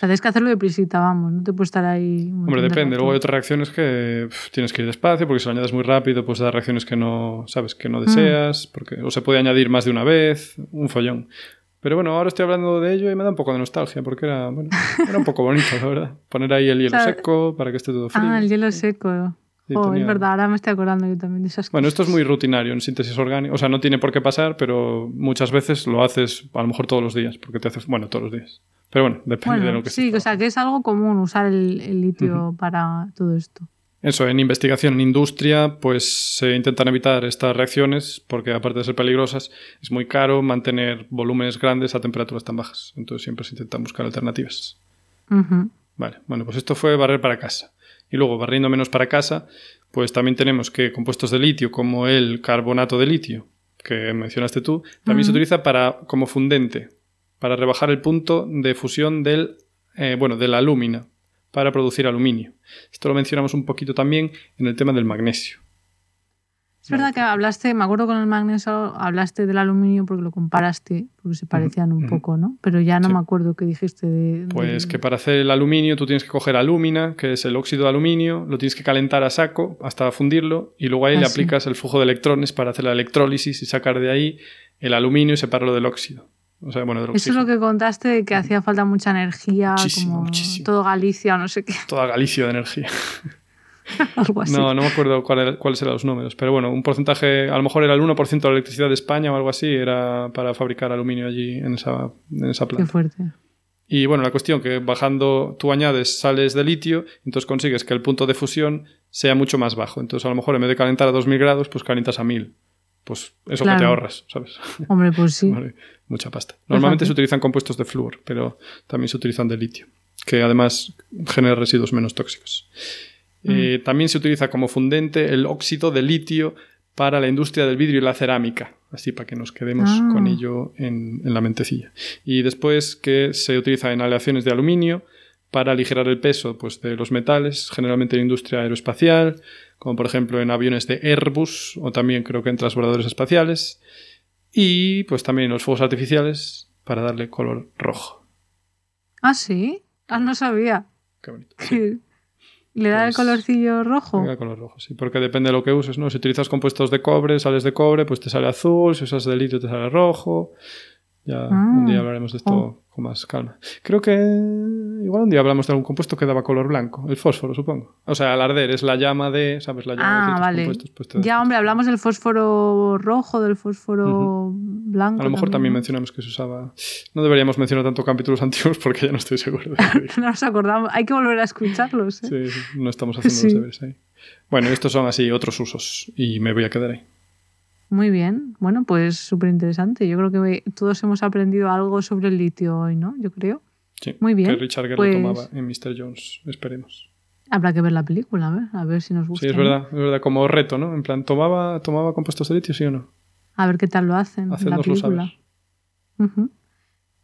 Tienes que hacerlo de prisita, vamos, no te puedes estar ahí. Hombre, depende. Luego hay otras reacciones que tienes que ir despacio porque si lo añades muy rápido pues da reacciones que no, sabes, que no mm. deseas, porque o se puede añadir más de una vez, un follón. Pero bueno, ahora estoy hablando de ello y me da un poco de nostalgia porque era, bueno, era un poco bonito, la verdad. Poner ahí el hielo seco para que esté todo frío. Ah, el hielo seco. Oh, es verdad, ahora me estoy acordando yo también de esas cosas. Bueno, esto es muy rutinario en síntesis orgánica. O sea, no tiene por qué pasar, pero muchas veces lo haces a lo mejor todos los días, porque te haces, bueno, todos los días. Pero bueno, depende de lo que Sí, o sea, que es algo común usar el, litio para todo esto. Eso, en investigación en industria, pues se intentan evitar estas reacciones porque aparte de ser peligrosas, es muy caro mantener volúmenes grandes a temperaturas tan bajas. Entonces siempre se intentan buscar alternativas. Vale, bueno, pues esto fue barrer para casa. Y luego, barriendo menos para casa, pues también tenemos que compuestos de litio, como el carbonato de litio, que mencionaste tú, también se utiliza para, como fundente, para rebajar el punto de fusión del, eh, bueno, de la alúmina, para producir aluminio. Esto lo mencionamos un poquito también en el tema del magnesio. Es verdad que hablaste, me acuerdo con el magnesio, hablaste del aluminio porque lo comparaste, porque se parecían un poco, ¿no? Pero ya no me acuerdo qué dijiste de, Pues que para hacer el aluminio tú tienes que coger alúmina, que es el óxido de aluminio, lo tienes que calentar a saco hasta fundirlo y luego ahí le ah, aplicas el flujo de electrones para hacer la electrólisis y sacar de ahí el aluminio y separarlo del óxido. O sea, bueno, Eso es lo que contaste de que hacía falta mucha energía, como todo Galicia o no sé qué. Toda Galicia de energía. No, no me acuerdo cuáles eran los números, pero bueno, un porcentaje, a lo mejor era el 1% de la electricidad de España o algo así, era para fabricar aluminio allí en esa, en esa planta. Qué fuerte. Y bueno, la cuestión que bajando tú añades sales de litio, entonces consigues que el punto de fusión sea mucho más bajo. Entonces a lo mejor en vez de calentar a 2000 grados, pues calientas a 1000. Pues eso que te ahorras, ¿sabes? Hombre, pues sí. mucha pasta. Normalmente se utilizan compuestos de flúor, pero también se utilizan de litio, que además genera residuos menos tóxicos. Eh, también se utiliza como fundente el óxido de litio para la industria del vidrio y la cerámica, así para que nos quedemos ah. con ello en, la mentecilla. Y después que se utiliza en aleaciones de aluminio para aligerar el peso pues, de los metales, generalmente en la industria aeroespacial, como por ejemplo en aviones de Airbus o también creo que en transbordadores espaciales, y pues también en los fuegos artificiales para darle color rojo. Ah, sí, ah, no sabía. Qué bonito. ¿Le da el pues, colorcillo rojo? Le da color rojo, sí, porque depende de lo que uses, ¿no? Si utilizas compuestos de cobre, sales de cobre, pues te sale azul, si usas de litio te sale rojo. Ya un día ah. hablaremos de esto oh. con más calma. Creo que igual un día hablamos de algún compuesto que daba color blanco, el fósforo, supongo. O sea, al arder es la llama de, ¿sabes? La llama ah, vale. Pues ya, hombre, hablamos del fósforo rojo, del fósforo blanco. A lo mejor también. mencionamos que se usaba. No deberíamos mencionar tanto capítulos antiguos porque ya no estoy seguro. De no nos acordamos. Hay que volver a escucharlos. ¿eh? Sí, no estamos haciendo los deberes ahí. Bueno, estos son así otros usos y me voy a quedar ahí. Muy bien, bueno, pues súper interesante. Yo creo que todos hemos aprendido algo sobre el litio hoy, ¿no? Yo creo. Sí, Muy bien. Que Richard Gere lo pues tomaba en Mr. Jones, esperemos. Habrá que ver la película, a ver, a ver si nos gusta. Sí, es verdad, es verdad, como reto, ¿no? En plan, ¿tomaba, tomaba compuestos de litio, sí o no? A ver qué tal lo hacen en la película.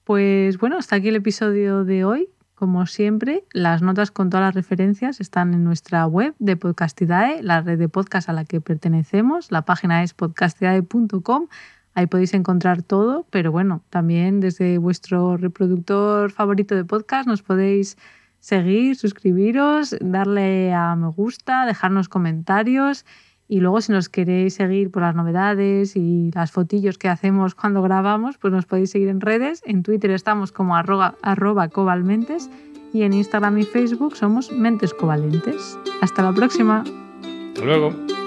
Pues bueno, hasta aquí el episodio de hoy. Como siempre, las notas con todas las referencias están en nuestra web de Podcastidae, la red de podcast a la que pertenecemos. La página es podcastidae.com. Ahí podéis encontrar todo, pero bueno, también desde vuestro reproductor favorito de podcast nos podéis seguir, suscribiros, darle a me gusta, dejarnos comentarios y luego si nos queréis seguir por las novedades y las fotillos que hacemos cuando grabamos, pues nos podéis seguir en redes. En Twitter estamos como arroba, cobalmentes y en Instagram y Facebook somos Mentes Covalentes. Hasta la próxima. Hasta luego.